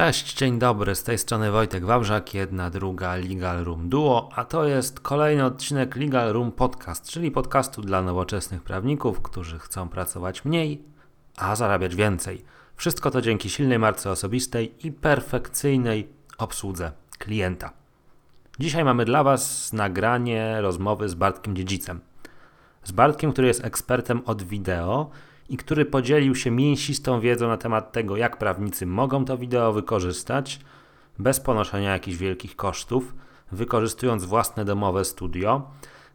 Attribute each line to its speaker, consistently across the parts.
Speaker 1: Cześć, dzień dobry, z tej strony Wojtek Wawrzak, jedna, druga Legal Room Duo, a to jest kolejny odcinek Legal Room Podcast, czyli podcastu dla nowoczesnych prawników, którzy chcą pracować mniej, a zarabiać więcej. Wszystko to dzięki silnej marce osobistej i perfekcyjnej obsłudze klienta. Dzisiaj mamy dla Was nagranie rozmowy z Bartkiem Dziedzicem. Z Bartkiem, który jest ekspertem od wideo i który podzielił się mięsistą wiedzą na temat tego, jak prawnicy mogą to wideo wykorzystać bez ponoszenia jakichś wielkich kosztów, wykorzystując własne domowe studio,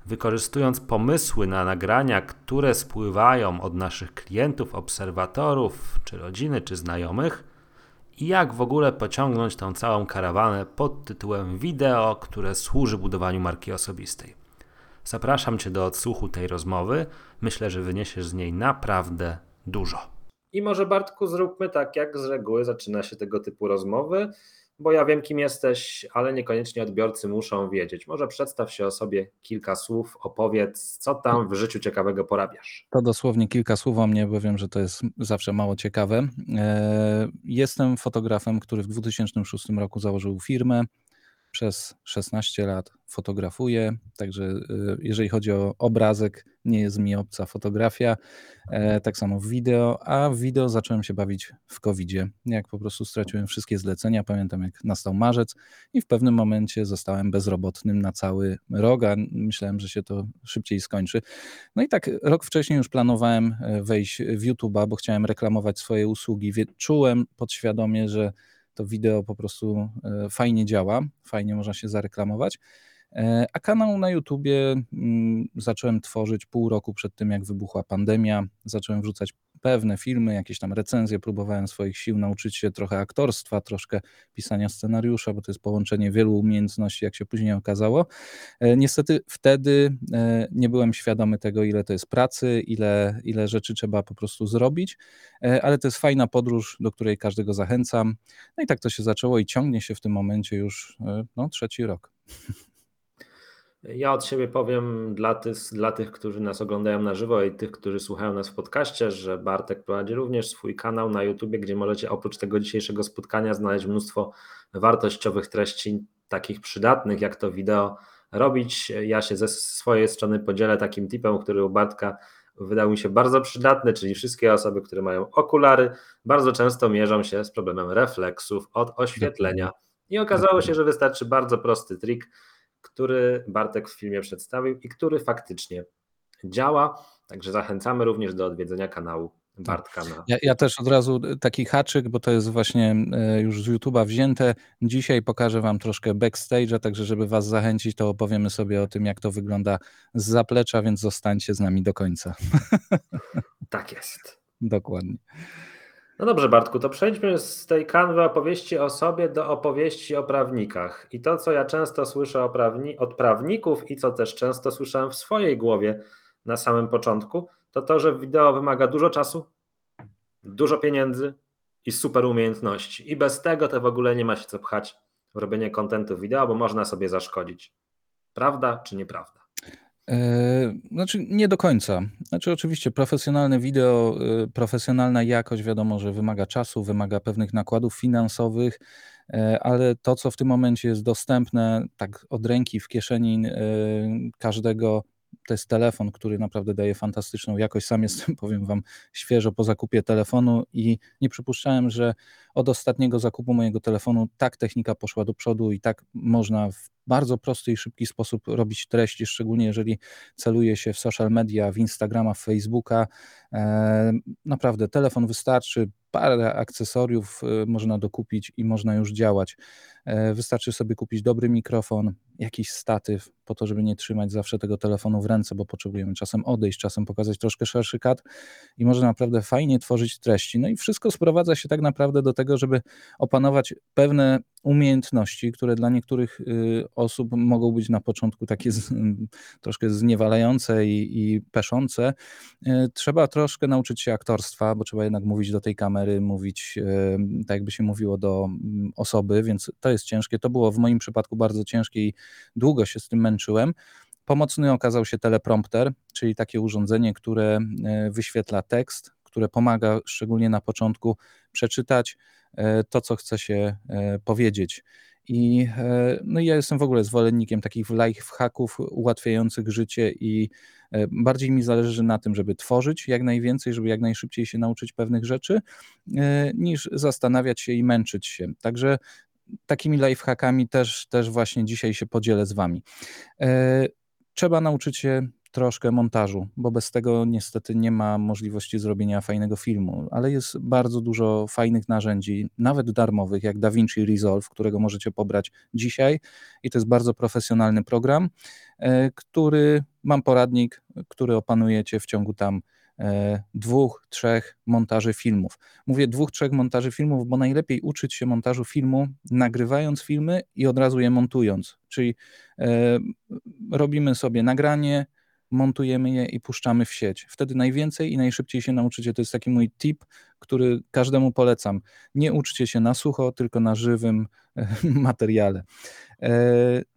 Speaker 1: wykorzystując pomysły na nagrania, które spływają od naszych klientów, obserwatorów, czy rodziny, czy znajomych, i jak w ogóle pociągnąć tą całą karawanę pod tytułem wideo, które służy budowaniu marki osobistej. Zapraszam Cię do odsłuchu tej rozmowy. Myślę, że wyniesiesz z niej naprawdę dużo. I może Bartku zróbmy tak, jak z reguły zaczyna się tego typu rozmowy, bo ja wiem kim jesteś, ale niekoniecznie odbiorcy muszą wiedzieć. Może przedstaw się o sobie kilka słów, opowiedz, co tam w życiu ciekawego porabiasz.
Speaker 2: To dosłownie kilka słów o mnie, bo wiem, że to jest zawsze mało ciekawe. E, jestem fotografem, który w 2006 roku założył firmę przez 16 lat fotografuję, także y, jeżeli chodzi o obrazek, nie jest mi obca fotografia, e, tak samo wideo, a wideo zacząłem się bawić w covid jak po prostu straciłem wszystkie zlecenia, pamiętam jak nastał marzec i w pewnym momencie zostałem bezrobotnym na cały rok, a myślałem, że się to szybciej skończy. No i tak rok wcześniej już planowałem e, wejść w YouTube'a, bo chciałem reklamować swoje usługi, czułem podświadomie, że to wideo po prostu e, fajnie działa, fajnie można się zareklamować. E, a kanał na YouTubie mm, zacząłem tworzyć pół roku przed tym, jak wybuchła pandemia. Zacząłem wrzucać pewne filmy, jakieś tam recenzje, próbowałem swoich sił nauczyć się trochę aktorstwa, troszkę pisania scenariusza, bo to jest połączenie wielu umiejętności, jak się później okazało. E, niestety wtedy e, nie byłem świadomy tego, ile to jest pracy, ile, ile rzeczy trzeba po prostu zrobić, ale to jest fajna podróż, do której każdego zachęcam. No i tak to się zaczęło i ciągnie się w tym momencie już no, trzeci rok.
Speaker 1: Ja od siebie powiem dla tych, dla tych, którzy nas oglądają na żywo i tych, którzy słuchają nas w podcaście, że Bartek prowadzi również swój kanał na YouTube, gdzie możecie oprócz tego dzisiejszego spotkania znaleźć mnóstwo wartościowych treści, takich przydatnych, jak to wideo robić. Ja się ze swojej strony podzielę takim tipem, który u Bartka wydał mi się bardzo przydatny, czyli wszystkie osoby, które mają okulary, bardzo często mierzą się z problemem refleksów od oświetlenia. I okazało się, że wystarczy bardzo prosty trik który Bartek w filmie przedstawił i który faktycznie działa. Także zachęcamy również do odwiedzenia kanału Bartka. Na...
Speaker 2: Ja, ja, też od razu taki haczyk, bo to jest właśnie e, już z YouTube'a wzięte. Dzisiaj pokażę Wam troszkę backstage'a, także żeby Was zachęcić, to opowiemy sobie o tym, jak to wygląda z zaplecza, więc zostańcie z nami do końca.
Speaker 1: Tak jest.
Speaker 2: Dokładnie.
Speaker 1: No dobrze, Bartku, to przejdźmy z tej kanwy opowieści o sobie do opowieści o prawnikach. I to, co ja często słyszę prawni od prawników i co też często słyszałem w swojej głowie na samym początku, to to, że wideo wymaga dużo czasu, dużo pieniędzy i super umiejętności. I bez tego to w ogóle nie ma się co pchać w robienie kontentu wideo, bo można sobie zaszkodzić. Prawda czy nieprawda?
Speaker 2: E, znaczy, nie do końca. Znaczy, oczywiście, profesjonalne wideo, e, profesjonalna jakość, wiadomo, że wymaga czasu, wymaga pewnych nakładów finansowych, e, ale to, co w tym momencie jest dostępne, tak od ręki w kieszeni każdego, to jest telefon, który naprawdę daje fantastyczną jakość. Sam jestem, powiem Wam, świeżo po zakupie telefonu i nie przypuszczałem, że od ostatniego zakupu mojego telefonu tak technika poszła do przodu i tak można w bardzo prosty i szybki sposób robić treści, szczególnie jeżeli celuje się w social media, w Instagrama, w Facebooka. Naprawdę telefon wystarczy, parę akcesoriów e, można dokupić i można już działać. E, wystarczy sobie kupić dobry mikrofon, jakiś statyw, po to, żeby nie trzymać zawsze tego telefonu w ręce, bo potrzebujemy czasem odejść, czasem pokazać troszkę szerszy kat i można naprawdę fajnie tworzyć treści. No i wszystko sprowadza się tak naprawdę do tego, żeby opanować pewne umiejętności, które dla niektórych y, osób mogą być na początku takie z, troszkę zniewalające i, i peszące. Y, trzeba troszkę nauczyć się aktorstwa, bo trzeba jednak mówić do tej kamery, mówić y, tak jakby się mówiło do mm, osoby, więc to jest ciężkie. To było w moim przypadku bardzo ciężkie i długo się z tym męczyłem. Pomocny okazał się teleprompter, czyli takie urządzenie, które wyświetla tekst, które pomaga szczególnie na początku przeczytać to, co chce się powiedzieć. I no ja jestem w ogóle zwolennikiem takich lifehacków ułatwiających życie i bardziej mi zależy na tym, żeby tworzyć jak najwięcej, żeby jak najszybciej się nauczyć pewnych rzeczy, niż zastanawiać się i męczyć się. Także takimi lifehackami też, też właśnie dzisiaj się podzielę z Wami. E, trzeba nauczyć się troszkę montażu, bo bez tego niestety nie ma możliwości zrobienia fajnego filmu, ale jest bardzo dużo fajnych narzędzi, nawet darmowych, jak DaVinci Resolve, którego możecie pobrać dzisiaj i to jest bardzo profesjonalny program, e, który mam poradnik, który opanujecie w ciągu tam E, dwóch, trzech montaży filmów. Mówię dwóch, trzech montaży filmów, bo najlepiej uczyć się montażu filmu, nagrywając filmy i od razu je montując. Czyli e, robimy sobie nagranie, montujemy je i puszczamy w sieć. Wtedy najwięcej i najszybciej się nauczycie. To jest taki mój tip, który każdemu polecam. Nie uczcie się na sucho, tylko na żywym e, materiale.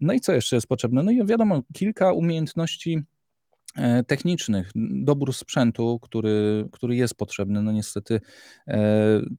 Speaker 2: No i co jeszcze jest potrzebne? No i wiadomo, kilka umiejętności E, technicznych, dobór sprzętu, który, który jest potrzebny. No niestety e,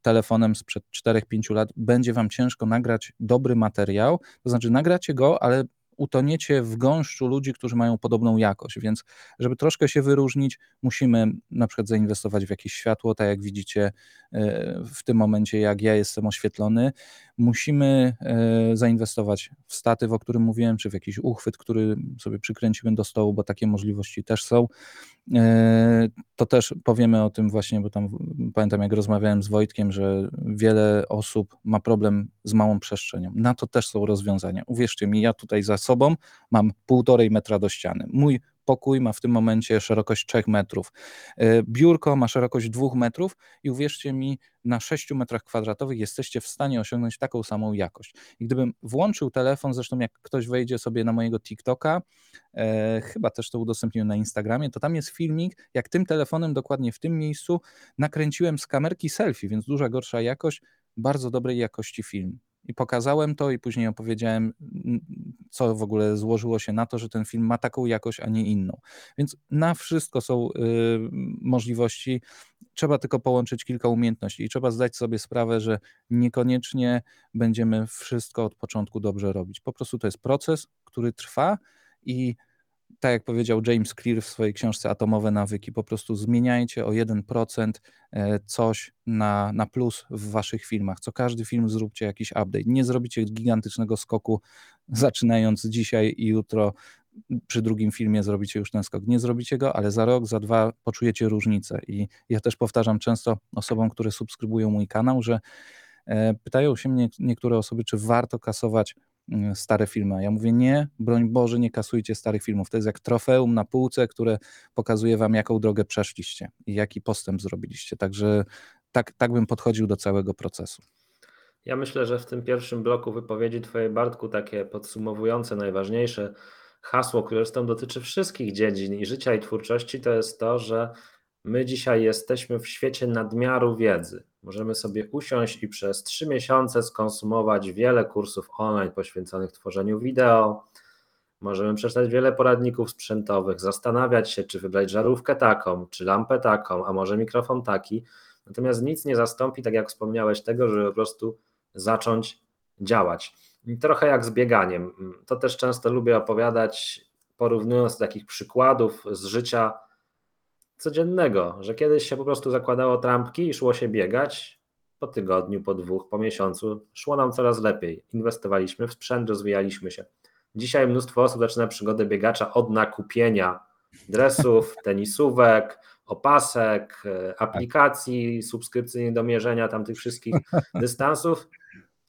Speaker 2: telefonem sprzed 4-5 lat będzie Wam ciężko nagrać dobry materiał, to znaczy nagracie go, ale utoniecie w gąszczu ludzi, którzy mają podobną jakość, więc żeby troszkę się wyróżnić, musimy na przykład zainwestować w jakieś światło, tak jak widzicie e, w tym momencie, jak ja jestem oświetlony. Musimy e, zainwestować w statyw, o którym mówiłem, czy w jakiś uchwyt, który sobie przykręcimy do stołu, bo takie możliwości też są. E, to też powiemy o tym właśnie, bo tam pamiętam, jak rozmawiałem z Wojtkiem, że wiele osób ma problem z małą przestrzenią. Na to też są rozwiązania. Uwierzcie mi, ja tutaj za sobą mam półtorej metra do ściany. Mój pokój ma w tym momencie szerokość 3 metrów. E, biurko ma szerokość 2 metrów i uwierzcie mi, na 6 metrach kwadratowych jesteście w stanie osiągnąć taką samą jakość. I gdybym włączył telefon, zresztą jak ktoś wejdzie sobie na mojego TikToka, e, chyba też to udostępniłem na Instagramie, to tam jest filmik, jak tym telefonem dokładnie w tym miejscu nakręciłem z kamerki selfie, więc duża gorsza jakość, bardzo dobrej jakości film i pokazałem to i później opowiedziałem, co w ogóle złożyło się na to, że ten film ma taką jakość, a nie inną. Więc na wszystko są y, możliwości. Trzeba tylko połączyć kilka umiejętności i trzeba zdać sobie sprawę, że niekoniecznie będziemy wszystko od początku dobrze robić. Po prostu to jest proces, który trwa i tak jak powiedział James Clear w swojej książce Atomowe nawyki, po prostu zmieniajcie o 1% e, coś na, na plus w waszych filmach. Co każdy film zróbcie jakiś update. Nie zrobicie gigantycznego skoku zaczynając dzisiaj i jutro przy drugim filmie zrobicie już ten skok. Nie zrobicie go, ale za rok, za dwa poczujecie różnicę. I ja też powtarzam często osobom, które subskrybują mój kanał, że e, pytają się mnie niektóre osoby, czy warto kasować stare filmy. Ja mówię nie, broń Boże, nie kasujcie starych filmów. To jest jak trofeum na półce, które pokazuje wam, jaką drogę przeszliście i jaki postęp zrobiliście. Także tak, tak bym podchodził do całego procesu.
Speaker 1: Ja myślę, że w tym pierwszym bloku wypowiedzi Twojej Bartku, takie podsumowujące najważniejsze hasło, które zresztą dotyczy wszystkich dziedzin i życia i twórczości, to jest to, że my dzisiaj jesteśmy w świecie nadmiaru wiedzy. Możemy sobie usiąść i przez trzy miesiące skonsumować wiele kursów online poświęconych tworzeniu wideo. Możemy przeczytać wiele poradników sprzętowych, zastanawiać się, czy wybrać żarówkę taką, czy lampę taką, a może mikrofon taki. Natomiast nic nie zastąpi, tak jak wspomniałeś, tego, żeby po prostu zacząć działać. I trochę jak z bieganiem. To też często lubię opowiadać, porównując takich przykładów z życia codziennego, że kiedyś się po prostu zakładało trampki i szło się biegać. Po tygodniu, po dwóch, po miesiącu szło nam coraz lepiej. Inwestowaliśmy w sprzęt, rozwijaliśmy się. Dzisiaj mnóstwo osób zaczyna przygodę biegacza od nakupienia dresów, tenisówek, opasek, aplikacji subskrypcyjnych do mierzenia tam tych wszystkich dystansów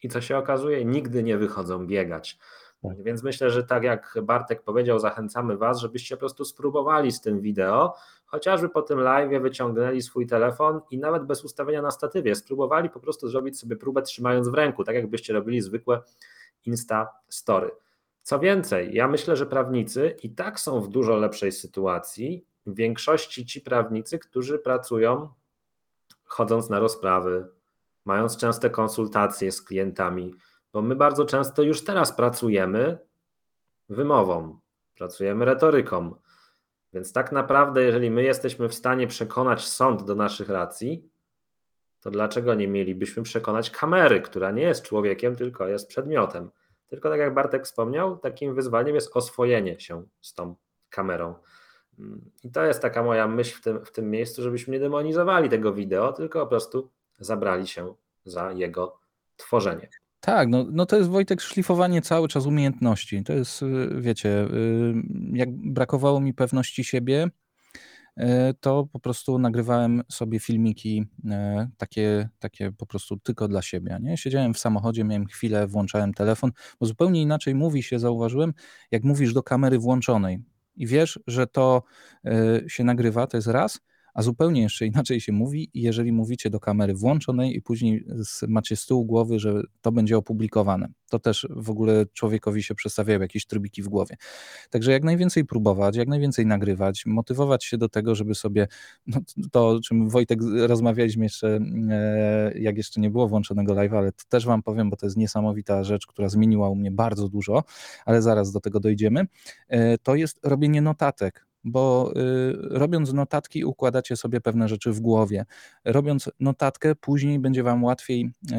Speaker 1: i co się okazuje, nigdy nie wychodzą biegać. Tak. Więc myślę, że tak jak Bartek powiedział, zachęcamy Was, żebyście po prostu spróbowali z tym wideo, chociażby po tym live wyciągnęli swój telefon i nawet bez ustawienia na statywie spróbowali po prostu zrobić sobie próbę trzymając w ręku, tak jakbyście robili zwykłe Insta Story. Co więcej, ja myślę, że prawnicy i tak są w dużo lepszej sytuacji. W większości ci prawnicy, którzy pracują chodząc na rozprawy, mając częste konsultacje z klientami, bo my bardzo często już teraz pracujemy wymową, pracujemy retoryką, Więc tak naprawdę, jeżeli my jesteśmy w stanie przekonać sąd do naszych racji, to dlaczego nie mielibyśmy przekonać kamery, która nie jest człowiekiem, tylko jest przedmiotem? Tylko tak jak Bartek wspomniał, takim wyzwaniem jest oswojenie się z tą kamerą. I to jest taka moja myśl w tym, w tym miejscu, żebyśmy nie demonizowali tego wideo, tylko po prostu zabrali się za jego tworzenie.
Speaker 2: Tak, no, no to jest Wojtek szlifowanie cały czas umiejętności. To jest, y, wiecie, y, jak brakowało mi pewności siebie, y, to po prostu nagrywałem sobie filmiki takie, takie po prostu tylko dla siebie. Nie? Siedziałem w samochodzie, miałem chwilę, włączałem telefon, bo zupełnie inaczej mówi się, zauważyłem, jak mówisz do kamery włączonej i wiesz, że to się nagrywa, to jest raz, a zupełnie jeszcze inaczej się mówi, jeżeli mówicie do kamery włączonej i później macie z tyłu głowy, że to będzie opublikowane. To też w ogóle człowiekowi się przestawiają jakieś trybiki w głowie. Także jak najwięcej próbować, jak najwięcej nagrywać, motywować się do tego, żeby sobie no, to, o czym Wojtek rozmawialiśmy jeszcze, e, jak jeszcze nie było włączonego live, ale to też wam powiem, bo to jest niesamowita rzecz, która zmieniła u mnie bardzo dużo, ale zaraz do tego dojdziemy. E, to jest robienie notatek bo y, robiąc notatki układacie sobie pewne rzeczy w głowie. Robiąc notatkę, później będzie Wam łatwiej y,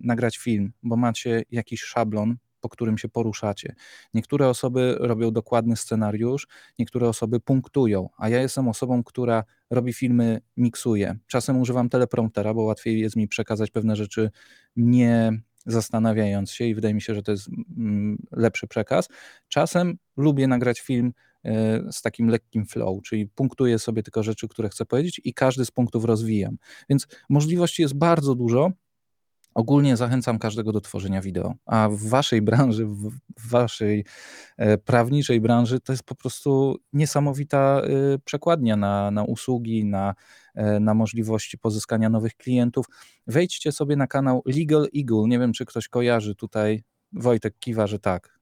Speaker 2: nagrać film, bo macie jakiś szablon, po którym się poruszacie. Niektóre osoby robią dokładny scenariusz, niektóre osoby punktują, a ja jestem osobą, która robi filmy, miksuje. Czasem używam telepromptera, bo łatwiej jest mi przekazać pewne rzeczy nie zastanawiając się i wydaje mi się, że to jest mm, lepszy przekaz. Czasem lubię nagrać film z takim lekkim flow, czyli punktuję sobie tylko rzeczy, które chcę powiedzieć i każdy z punktów rozwijam. Więc możliwości jest bardzo dużo. Ogólnie zachęcam każdego do tworzenia wideo, a w waszej branży, w waszej e, prawniczej branży to jest po prostu niesamowita e, przekładnia na, na usługi, na, na możliwości pozyskania nowych klientów. Wejdźcie sobie na kanał Legal Eagle. Nie wiem, czy ktoś kojarzy tutaj. Wojtek kiwa, że tak.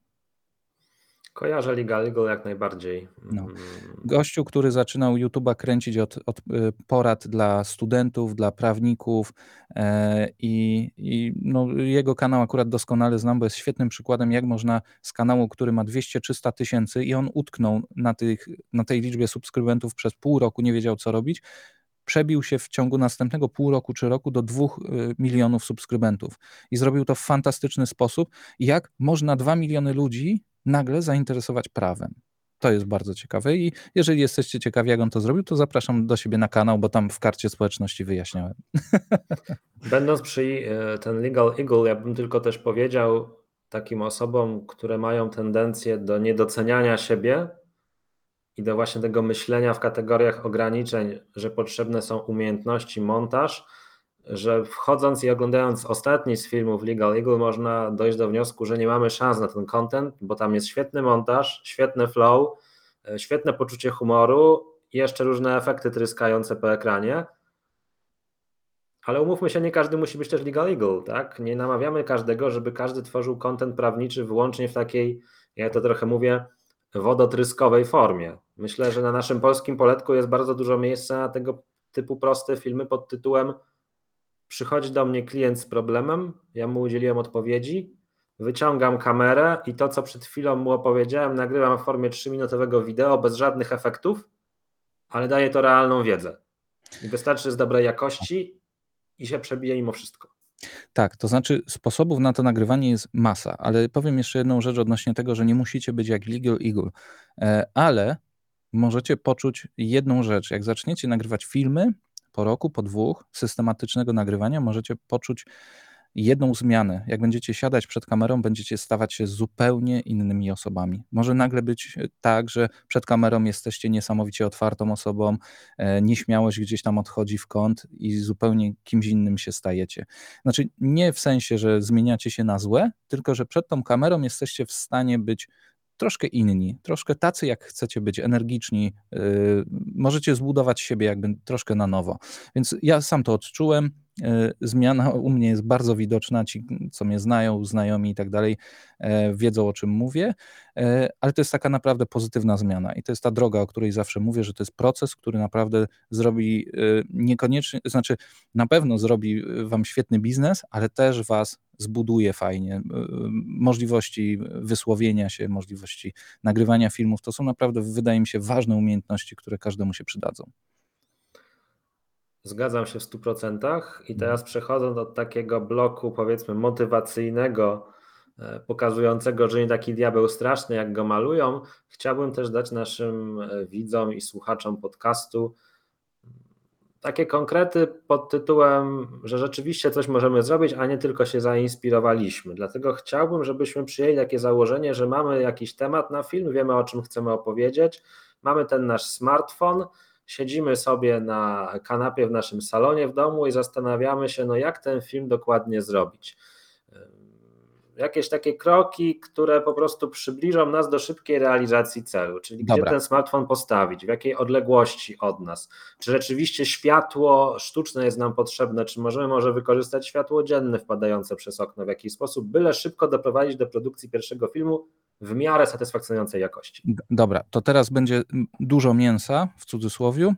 Speaker 1: Kojarzę Legal jak najbardziej.
Speaker 2: No. Mm. Gościu, który zaczynał YouTube'a kręcić od, od y, porad dla studentów, dla prawników e, i, i no, jego kanał akurat doskonale znam, bo jest świetnym przykładem, jak można z kanału, który ma 200-300 tysięcy i on utknął na, tych, na tej liczbie subskrybentów przez pół roku, nie wiedział co robić, przebił się w ciągu następnego pół roku czy roku do dwóch y, milionów subskrybentów. I zrobił to w fantastyczny sposób. Jak można dwa miliony ludzi nagle zainteresować prawem. To jest bardzo ciekawe i jeżeli jesteście ciekawi, jak on to zrobił, to zapraszam do siebie na kanał, bo tam w karcie społeczności wyjaśniałem.
Speaker 1: Będąc przy e, ten Legal Eagle, ja bym tylko też powiedział takim osobom, które mają tendencję do niedoceniania siebie i do właśnie tego myślenia w kategoriach ograniczeń, że potrzebne są umiejętności, montaż, że wchodząc i oglądając ostatni z filmów Legal Eagle można dojść do wniosku, że nie mamy szans na ten content, bo tam jest świetny montaż, świetny flow, e, świetne poczucie humoru i jeszcze różne efekty tryskające po ekranie. Ale umówmy się, nie każdy musi być też Legal Eagle, tak? Nie namawiamy każdego, żeby każdy tworzył content prawniczy wyłącznie w takiej, ja to trochę mówię, wodotryskowej formie. Myślę, że na naszym polskim poletku jest bardzo dużo miejsca na tego typu proste filmy pod tytułem Przychodzi do mnie klient z problemem, ja mu udzieliłem odpowiedzi, wyciągam kamerę i to, co przed chwilą mu opowiedziałem, nagrywam w formie 3-minutowego wideo bez żadnych efektów, ale daje to realną wiedzę. I wystarczy z dobrej jakości i się przebije mimo wszystko.
Speaker 2: Tak, to znaczy sposobów na to nagrywanie jest masa, ale powiem jeszcze jedną rzecz odnośnie tego, że nie musicie być jak Legal Eagle, e, ale możecie poczuć jedną rzecz. Jak zaczniecie nagrywać filmy, po roku, po dwóch systematycznego nagrywania możecie poczuć jedną zmianę. Jak będziecie siadać przed kamerą, będziecie stawać się zupełnie innymi osobami. Może nagle być tak, że przed kamerą jesteście niesamowicie otwartą osobą, e, nieśmiałość gdzieś tam odchodzi w kąt i zupełnie kimś innym się stajecie. Znaczy, nie w sensie, że zmieniacie się na złe, tylko że przed tą kamerą jesteście w stanie być troszkę inni, troszkę tacy, jak chcecie być, energiczni. Yy, możecie zbudować siebie jakby troszkę na nowo. Więc ja sam to odczułem. Yy, zmiana u mnie jest bardzo widoczna. Ci, co mnie znają, znajomi i tak dalej, yy, wiedzą o czym mówię, yy, ale to jest taka naprawdę pozytywna zmiana i to jest ta droga, o której zawsze mówię, że to jest proces, który naprawdę zrobi yy, niekoniecznie, znaczy na pewno zrobi Wam świetny biznes, ale też Was zbuduje fajnie. Możliwości wysłowienia się, możliwości nagrywania filmów to są naprawdę, wydaje mi się, ważne umiejętności, które każdemu się przydadzą.
Speaker 1: Zgadzam się w 100% i teraz przechodząc od takiego bloku powiedzmy motywacyjnego, e, pokazującego, że nie taki diabeł straszny, jak go malują, chciałbym też dać naszym e, widzom i słuchaczom podcastu takie konkrety pod tytułem, że rzeczywiście coś możemy zrobić, a nie tylko się zainspirowaliśmy. Dlatego chciałbym, żebyśmy przyjęli takie założenie, że mamy jakiś temat na film, wiemy o czym chcemy opowiedzieć, mamy ten nasz smartfon, siedzimy sobie na kanapie w naszym salonie w domu i zastanawiamy się, no jak ten film dokładnie zrobić jakieś takie kroki, które po prostu przybliżą nas do szybkiej realizacji celu, czyli Dobra. gdzie ten smartfon postawić, w jakiej odległości od nas, czy rzeczywiście światło sztuczne jest nam potrzebne, czy możemy może wykorzystać światło dzienne wpadające przez okno w jakiś sposób, byle szybko doprowadzić do produkcji pierwszego filmu w miarę satysfakcjonującej jakości.
Speaker 2: Dobra, to teraz będzie dużo mięsa w cudzysłowie,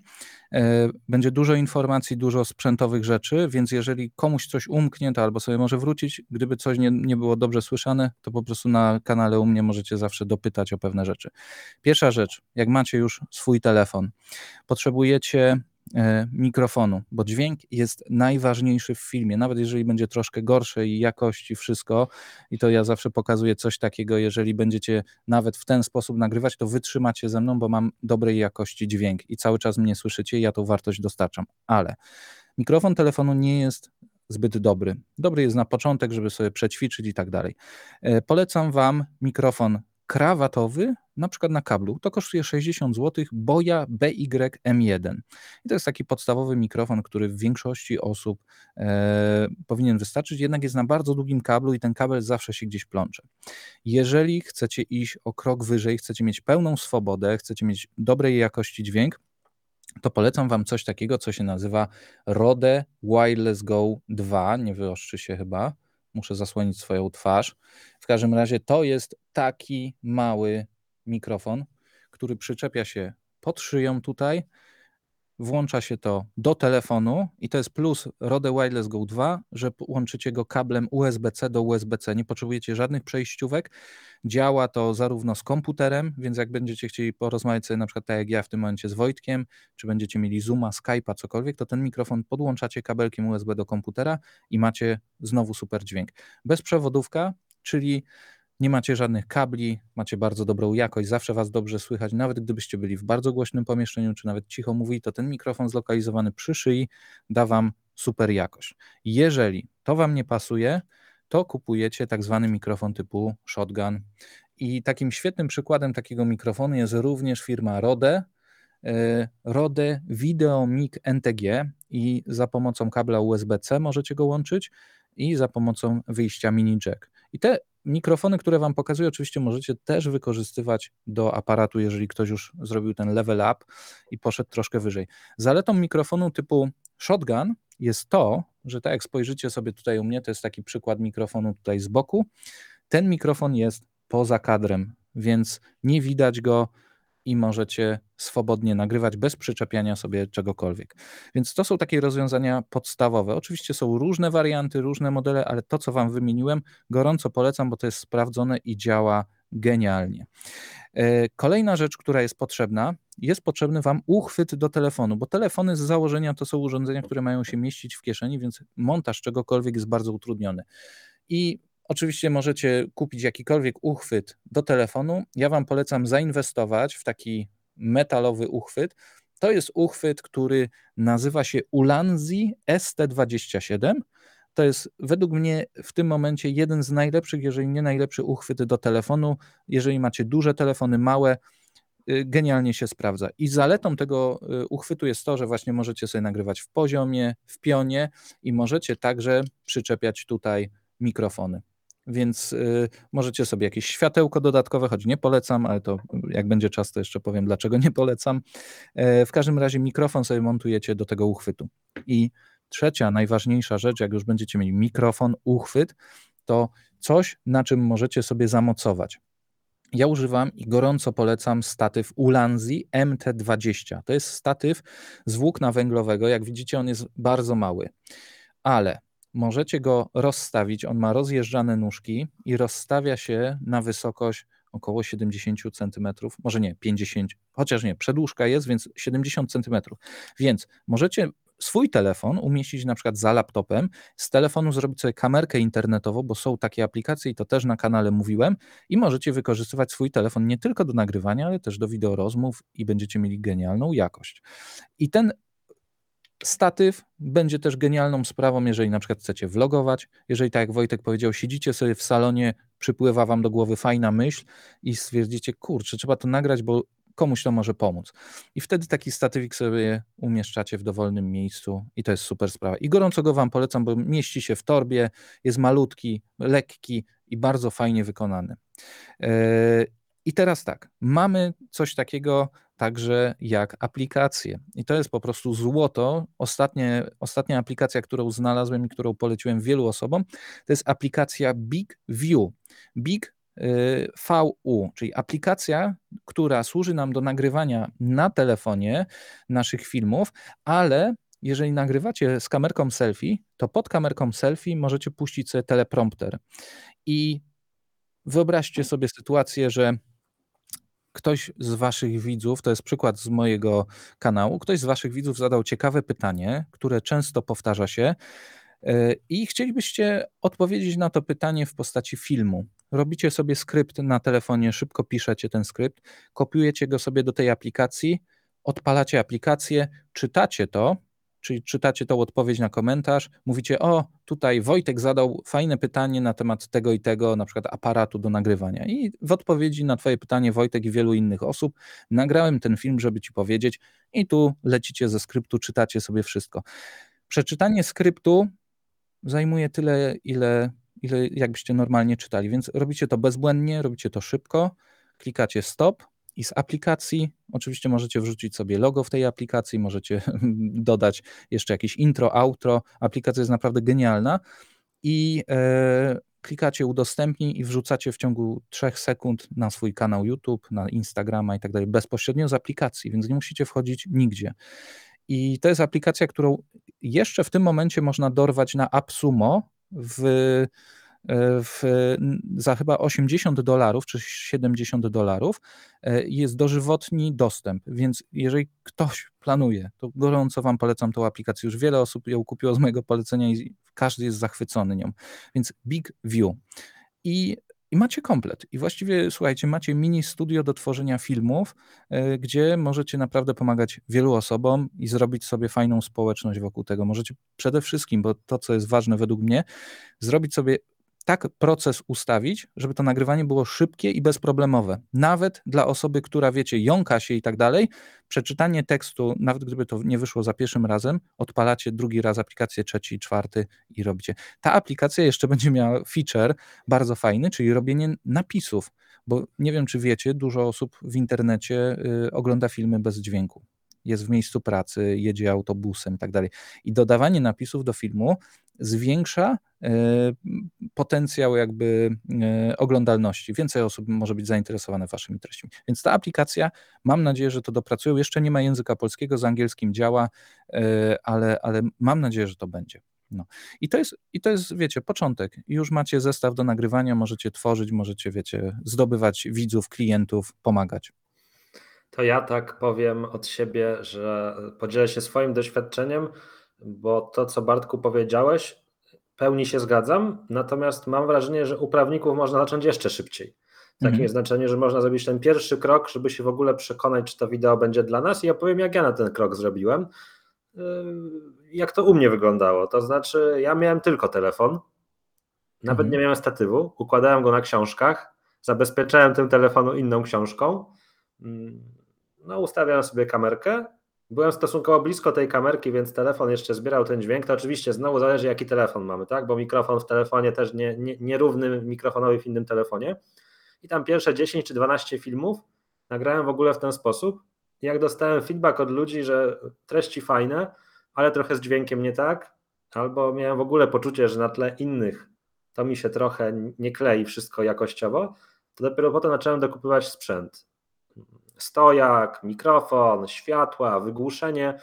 Speaker 2: e, będzie dużo informacji, dużo sprzętowych rzeczy, więc jeżeli komuś coś umknie, to albo sobie może wrócić, gdyby coś nie, nie było dobrze słyszane, to po prostu na kanale u mnie możecie zawsze dopytać o pewne rzeczy. Pierwsza rzecz, jak macie już swój telefon, potrzebujecie mikrofonu, bo dźwięk jest najważniejszy w filmie, nawet jeżeli będzie troszkę gorszej jakości wszystko i to ja zawsze pokazuję coś takiego, jeżeli będziecie nawet w ten sposób nagrywać, to wytrzymacie ze mną, bo mam dobrej jakości dźwięk i cały czas mnie słyszycie ja tą wartość dostarczam, ale mikrofon telefonu nie jest zbyt dobry. Dobry jest na początek, żeby sobie przećwiczyć i tak dalej. E, polecam Wam mikrofon krawatowy, na przykład na kablu. To kosztuje 60 zł, Boya BY-M1. I to jest taki podstawowy mikrofon, który w większości osób e, powinien wystarczyć, jednak jest na bardzo długim kablu i ten kabel zawsze się gdzieś plącze. Jeżeli chcecie iść o krok wyżej, chcecie mieć pełną swobodę, chcecie mieć dobrej jakości dźwięk, to polecam Wam coś takiego, co się nazywa Rode Wireless Go 2. Nie wyoszczy się chyba muszę zasłonić swoją twarz. W każdym razie to jest taki mały mikrofon, który przyczepia się pod szyją tutaj, włącza się to do telefonu i to jest plus Rode Wireless Go 2, że łączycie go kablem USB-C do USB-C. Nie potrzebujecie żadnych przejściówek. Działa to zarówno z komputerem, więc jak będziecie chcieli porozmawiać sobie na przykład tak jak ja w tym momencie z Wojtkiem, czy będziecie mieli Zooma, Skype'a, cokolwiek, to ten mikrofon podłączacie kabelkiem USB do komputera i macie znowu super dźwięk. Bezprzewodówka, czyli nie macie żadnych kabli, macie bardzo dobrą jakość, zawsze Was dobrze słychać, nawet gdybyście byli w bardzo głośnym pomieszczeniu, czy nawet cicho mówi, to ten mikrofon zlokalizowany przy szyi da Wam super jakość. Jeżeli to Wam nie pasuje, to kupujecie tak zwany mikrofon typu shotgun. I takim świetnym przykładem takiego mikrofonu jest również firma Rode, e, Rode VideoMic NTG i za pomocą kabla USB-C możecie go łączyć i za pomocą wyjścia mini jack. I te Mikrofony, które Wam pokazuję, oczywiście możecie też wykorzystywać do aparatu, jeżeli ktoś już zrobił ten level up i poszedł troszkę wyżej. Zaletą mikrofonu typu shotgun jest to, że tak jak spojrzycie sobie tutaj u mnie, to jest taki przykład mikrofonu tutaj z boku. Ten mikrofon jest poza kadrem, więc nie widać go i możecie swobodnie nagrywać bez przyczepiania sobie czegokolwiek. Więc to są takie rozwiązania podstawowe. Oczywiście są różne warianty, różne modele, ale to, co Wam wymieniłem, gorąco polecam, bo to jest sprawdzone i działa genialnie. E, kolejna rzecz, która jest potrzebna, jest potrzebny Wam uchwyt do telefonu, bo telefony z założenia to są urządzenia, które mają się mieścić w kieszeni, więc montaż czegokolwiek jest bardzo utrudniony. I Oczywiście możecie kupić jakikolwiek uchwyt do telefonu. Ja Wam polecam zainwestować w taki metalowy uchwyt. To jest uchwyt, który nazywa się Ulanzi ST27. To jest według mnie w tym momencie jeden z najlepszych, jeżeli nie najlepszy uchwyt do telefonu. Jeżeli macie duże telefony, małe, y, genialnie się sprawdza. I zaletą tego y, uchwytu jest to, że właśnie możecie sobie nagrywać w poziomie, w pionie i możecie także przyczepiać tutaj mikrofony więc y, możecie sobie jakieś światełko dodatkowe, choć nie polecam, ale to jak będzie czas, to jeszcze powiem, dlaczego nie polecam. E, w każdym razie mikrofon sobie montujecie do tego uchwytu. I trzecia, najważniejsza rzecz, jak już będziecie mieli mikrofon, uchwyt, to coś, na czym możecie sobie zamocować. Ja używam i gorąco polecam statyw Ulanzi MT20. To jest statyw z włókna węglowego. Jak widzicie, on jest bardzo mały, ale możecie go rozstawić. On ma rozjeżdżane nóżki i rozstawia się na wysokość około 70 cm, może nie 50, chociaż nie, przedłużka jest, więc 70 cm. Więc możecie swój telefon umieścić na przykład za laptopem, z telefonu zrobić sobie kamerkę internetową, bo są takie aplikacje i to też na kanale mówiłem, i możecie wykorzystywać swój telefon nie tylko do nagrywania, ale też do wideorozmów i będziecie mieli genialną jakość. I ten Statyw będzie też genialną sprawą, jeżeli na przykład chcecie vlogować, jeżeli tak jak Wojtek powiedział, siedzicie sobie w salonie, przypływa wam do głowy fajna myśl i stwierdzicie, kurczę, trzeba to nagrać, bo komuś to może pomóc. I wtedy taki statywik sobie umieszczacie w dowolnym miejscu i to jest super sprawa. I gorąco go wam polecam, bo mieści się w torbie, jest malutki, lekki i bardzo fajnie wykonany. Yy, I teraz tak, mamy coś takiego, także jak aplikacje. I to jest po prostu złoto. Ostatnie, ostatnia aplikacja, którą znalazłem i którą poleciłem wielu osobom, to jest aplikacja Big View. Big y, VU, czyli aplikacja, która służy nam do nagrywania na telefonie naszych filmów, ale jeżeli nagrywacie z kamerką selfie, to pod kamerką selfie możecie puścić sobie teleprompter. I wyobraźcie sobie sytuację, że ktoś z Waszych widzów, to jest przykład z mojego kanału, ktoś z Waszych widzów zadał ciekawe pytanie, które często powtarza się e, i chcielibyście odpowiedzieć na to pytanie w postaci filmu. Robicie sobie skrypt na telefonie, szybko piszecie ten skrypt, kopiujecie go sobie do tej aplikacji, odpalacie aplikację, czytacie to, czyli czytacie tą odpowiedź na komentarz, mówicie, o, tutaj Wojtek zadał fajne pytanie na temat tego i tego, na przykład aparatu do nagrywania. I w odpowiedzi na Twoje pytanie, Wojtek i wielu innych osób, nagrałem ten film, żeby Ci powiedzieć, i tu lecicie ze skryptu, czytacie sobie wszystko. Przeczytanie skryptu zajmuje tyle, ile, ile jakbyście normalnie czytali, więc robicie to bezbłędnie, robicie to szybko, klikacie stop, i z aplikacji. Oczywiście możecie wrzucić sobie logo w tej aplikacji, możecie dodać jeszcze jakieś intro, outro. Aplikacja jest naprawdę genialna i e, klikacie udostępnij i wrzucacie w ciągu 3 sekund na swój kanał YouTube, na Instagrama i tak dalej, bezpośrednio z aplikacji, więc nie musicie wchodzić nigdzie. I to jest aplikacja, którą jeszcze w tym momencie można dorwać na AppSumo w w, za chyba 80 dolarów czy 70 dolarów e, jest dożywotni dostęp, więc jeżeli ktoś planuje, to gorąco Wam polecam tą aplikację. Już wiele osób ją kupiło z mojego polecenia i każdy jest zachwycony nią. Więc Big View. I i macie komplet. I właściwie, słuchajcie, macie mini studio do tworzenia filmów, e, gdzie możecie naprawdę pomagać wielu osobom i zrobić sobie fajną społeczność wokół tego. Możecie przede wszystkim, bo to, co jest ważne według mnie, zrobić sobie tak proces ustawić, żeby to nagrywanie było szybkie i bezproblemowe. Nawet dla osoby, która wiecie, jąka się i tak dalej, przeczytanie tekstu, nawet gdyby to nie wyszło za pierwszym razem, odpalacie drugi raz aplikację, trzeci, czwarty i robicie. Ta aplikacja jeszcze będzie miała feature bardzo fajny, czyli robienie napisów, bo nie wiem, czy wiecie, dużo osób w internecie y, ogląda filmy bez dźwięku jest w miejscu pracy, jedzie autobusem i tak dalej. I dodawanie napisów do filmu zwiększa e, potencjał jakby e, oglądalności. Więcej osób może być zainteresowane waszymi treściami. Więc ta aplikacja, mam nadzieję, że to dopracują. Jeszcze nie ma języka polskiego, z angielskim działa, e, ale, ale mam nadzieję, że to będzie. No. I, to jest, I to jest, wiecie, początek. Już macie zestaw do nagrywania, możecie tworzyć, możecie, wiecie, zdobywać widzów, klientów, pomagać.
Speaker 1: To ja tak powiem od siebie, że podzielę się swoim doświadczeniem bo to, co Bartku powiedziałeś, pełni się zgadzam, natomiast mam wrażenie, że u prawników można zacząć jeszcze szybciej. W takim mhm. znaczeniu, że można zrobić ten pierwszy krok, żeby się w ogóle przekonać, czy to wideo będzie dla nas. I ja powiem, jak ja na ten krok zrobiłem. Yy, jak to u mnie wyglądało? To znaczy, ja miałem tylko telefon, nawet mhm. nie miałem statywu, układałem go na książkach, zabezpieczałem tym telefonu inną książką. No, ustawiałem sobie kamerkę Byłem stosunkowo blisko tej kamerki, więc telefon jeszcze zbierał ten dźwięk. To oczywiście znowu zależy, jaki telefon mamy, tak? Bo mikrofon w telefonie też nie, nie, nierówny mikrofonowi w innym telefonie. I tam pierwsze 10 czy 12 filmów nagrałem w ogóle w ten sposób. Jak dostałem feedback od ludzi, że treści fajne, ale trochę z dźwiękiem nie tak, albo miałem w ogóle poczucie, że na tle innych to mi się trochę nie klei wszystko jakościowo, to dopiero potem zacząłem dokupywać sprzęt stojak, mikrofon, światła, wygłuszenie.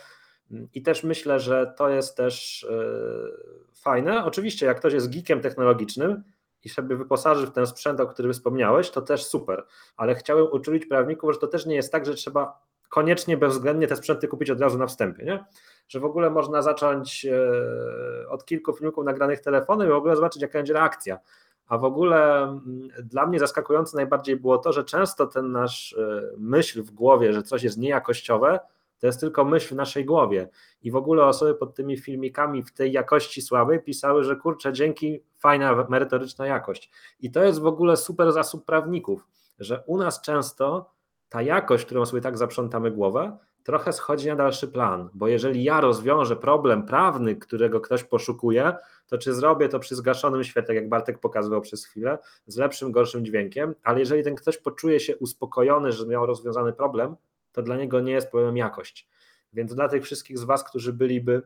Speaker 1: I też myślę, że to jest też e, fajne. Oczywiście, jak ktoś jest geekiem technologicznym i sobie wyposaży w ten sprzęt, o którym wspomniałeś, to też super. Ale chciałem uczulić prawników, że to też nie jest tak, że trzeba koniecznie, bezwzględnie te sprzęty kupić od razu na wstępie, nie? Że w ogóle można zacząć e, od kilku filmików nagranych telefonem i w ogóle zobaczyć, jaka będzie reakcja. A w ogóle mm, dla mnie zaskakujące najbardziej było to, że często ten nasz e, myśl w głowie, że coś jest niejakościowe, to jest tylko myśl w naszej głowie. I w ogóle osoby pod tymi filmikami w tej jakości słabej pisały, że kurczę, dzięki, fajna, merytoryczna jakość. I to jest w ogóle super zasób prawników, że u nas często ta jakość, którą sobie tak zaprzątamy głowę, trochę schodzi na dalszy plan, bo jeżeli ja rozwiążę problem prawny, którego ktoś poszukuje, to czy zrobię to przy zgaszonym świetle, jak Bartek pokazywał przez chwilę, z lepszym, gorszym dźwiękiem, ale jeżeli ten ktoś poczuje się uspokojony, że miał rozwiązany problem, to dla niego nie jest problemem jakość. Więc dla tych wszystkich z Was, którzy byliby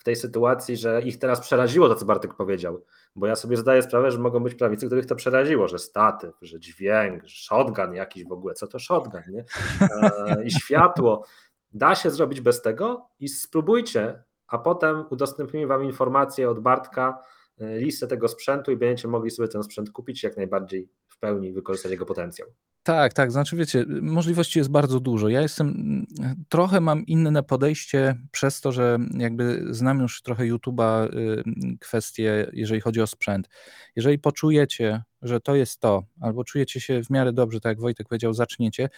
Speaker 1: w tej sytuacji, że ich teraz przeraziło to, co Bartek powiedział, bo ja sobie zdaję sprawę, że mogą być prawicy, których to przeraziło, że statyw, że dźwięk, że shotgun jakiś w ogóle, co to shotgun, nie? E, I światło. Da się zrobić bez tego i spróbujcie, a potem udostępnimy Wam informacje od Bartka, e, listę tego sprzętu i będziecie mogli sobie ten sprzęt kupić jak najbardziej w pełni wykorzystać jego potencjał.
Speaker 2: Tak, tak. Znaczy, wiecie, możliwości jest bardzo dużo. Ja jestem, trochę mam inne podejście przez to, że jakby znam już trochę YouTube'a y, kwestie, jeżeli chodzi o sprzęt. Jeżeli poczujecie, że to jest to, albo czujecie się w miarę dobrze, tak jak Wojtek powiedział, zaczniecie,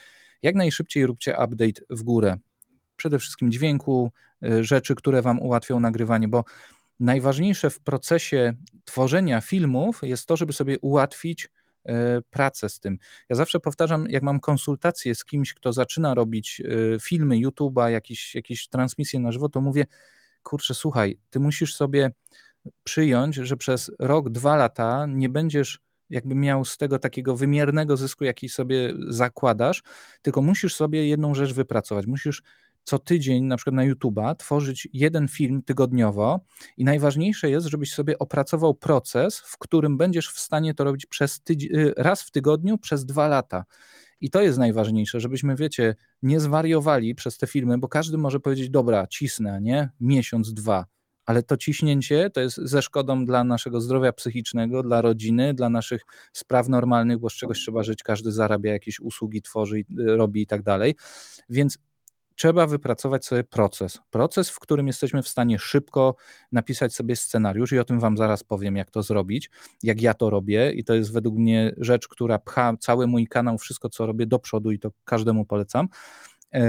Speaker 2: jak najszybciej róbcie update w górę. Przede wszystkim dźwięku, y, rzeczy, które wam ułatwią nagrywanie, bo najważniejsze w procesie tworzenia filmów jest to, żeby sobie ułatwić pracę z tym. Ja zawsze powtarzam, jak mam konsultacje z kimś, kto zaczyna robić e, filmy, YouTube'a, jakieś, jakieś transmisje na żywo, to mówię, kurczę, słuchaj, ty musisz sobie przyjąć, że przez rok, dwa lata nie będziesz jakby miał z tego takiego wymiernego zysku, jaki sobie zakładasz, tylko musisz sobie jedną rzecz wypracować. Musisz co tydzień, na przykład na YouTube'a, tworzyć jeden film tygodniowo i najważniejsze jest, żebyś sobie opracował proces, w którym będziesz w stanie to robić przez y, raz w tygodniu przez dwa lata. I to jest najważniejsze, żebyśmy, wiecie, nie zwariowali przez te filmy, bo każdy może powiedzieć, dobra, cisnę, nie? Miesiąc, dwa. Ale to ciśnięcie to jest ze szkodą dla naszego zdrowia psychicznego, dla rodziny, dla naszych spraw normalnych, bo z czegoś trzeba żyć, każdy zarabia jakieś usługi, tworzy, y, robi i tak dalej. Więc trzeba wypracować sobie proces. Proces, w którym jesteśmy w stanie szybko napisać sobie scenariusz i o tym Wam zaraz powiem, jak to zrobić, jak ja to robię i to jest według mnie rzecz, która pcha cały mój kanał, wszystko co robię do przodu i to każdemu polecam. E,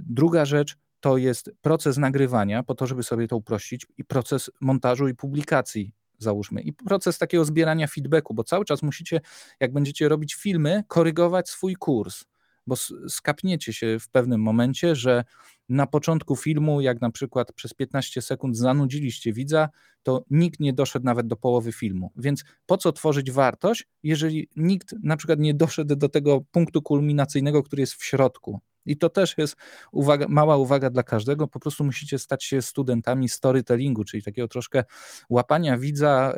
Speaker 2: druga rzecz to jest proces nagrywania, po to, żeby sobie to uprościć, i proces montażu i publikacji załóżmy. I proces takiego zbierania feedbacku, bo cały czas musicie, jak będziecie robić filmy, korygować swój kurs bo skapniecie się w pewnym momencie, że na początku filmu, jak na przykład przez 15 sekund zanudziliście widza, to nikt nie doszedł nawet do połowy filmu. Więc po co tworzyć wartość, jeżeli nikt na przykład nie doszedł do tego punktu kulminacyjnego, który jest w środku? I to też jest uwaga, mała uwaga dla każdego. Po prostu musicie stać się studentami storytellingu, czyli takiego troszkę łapania widza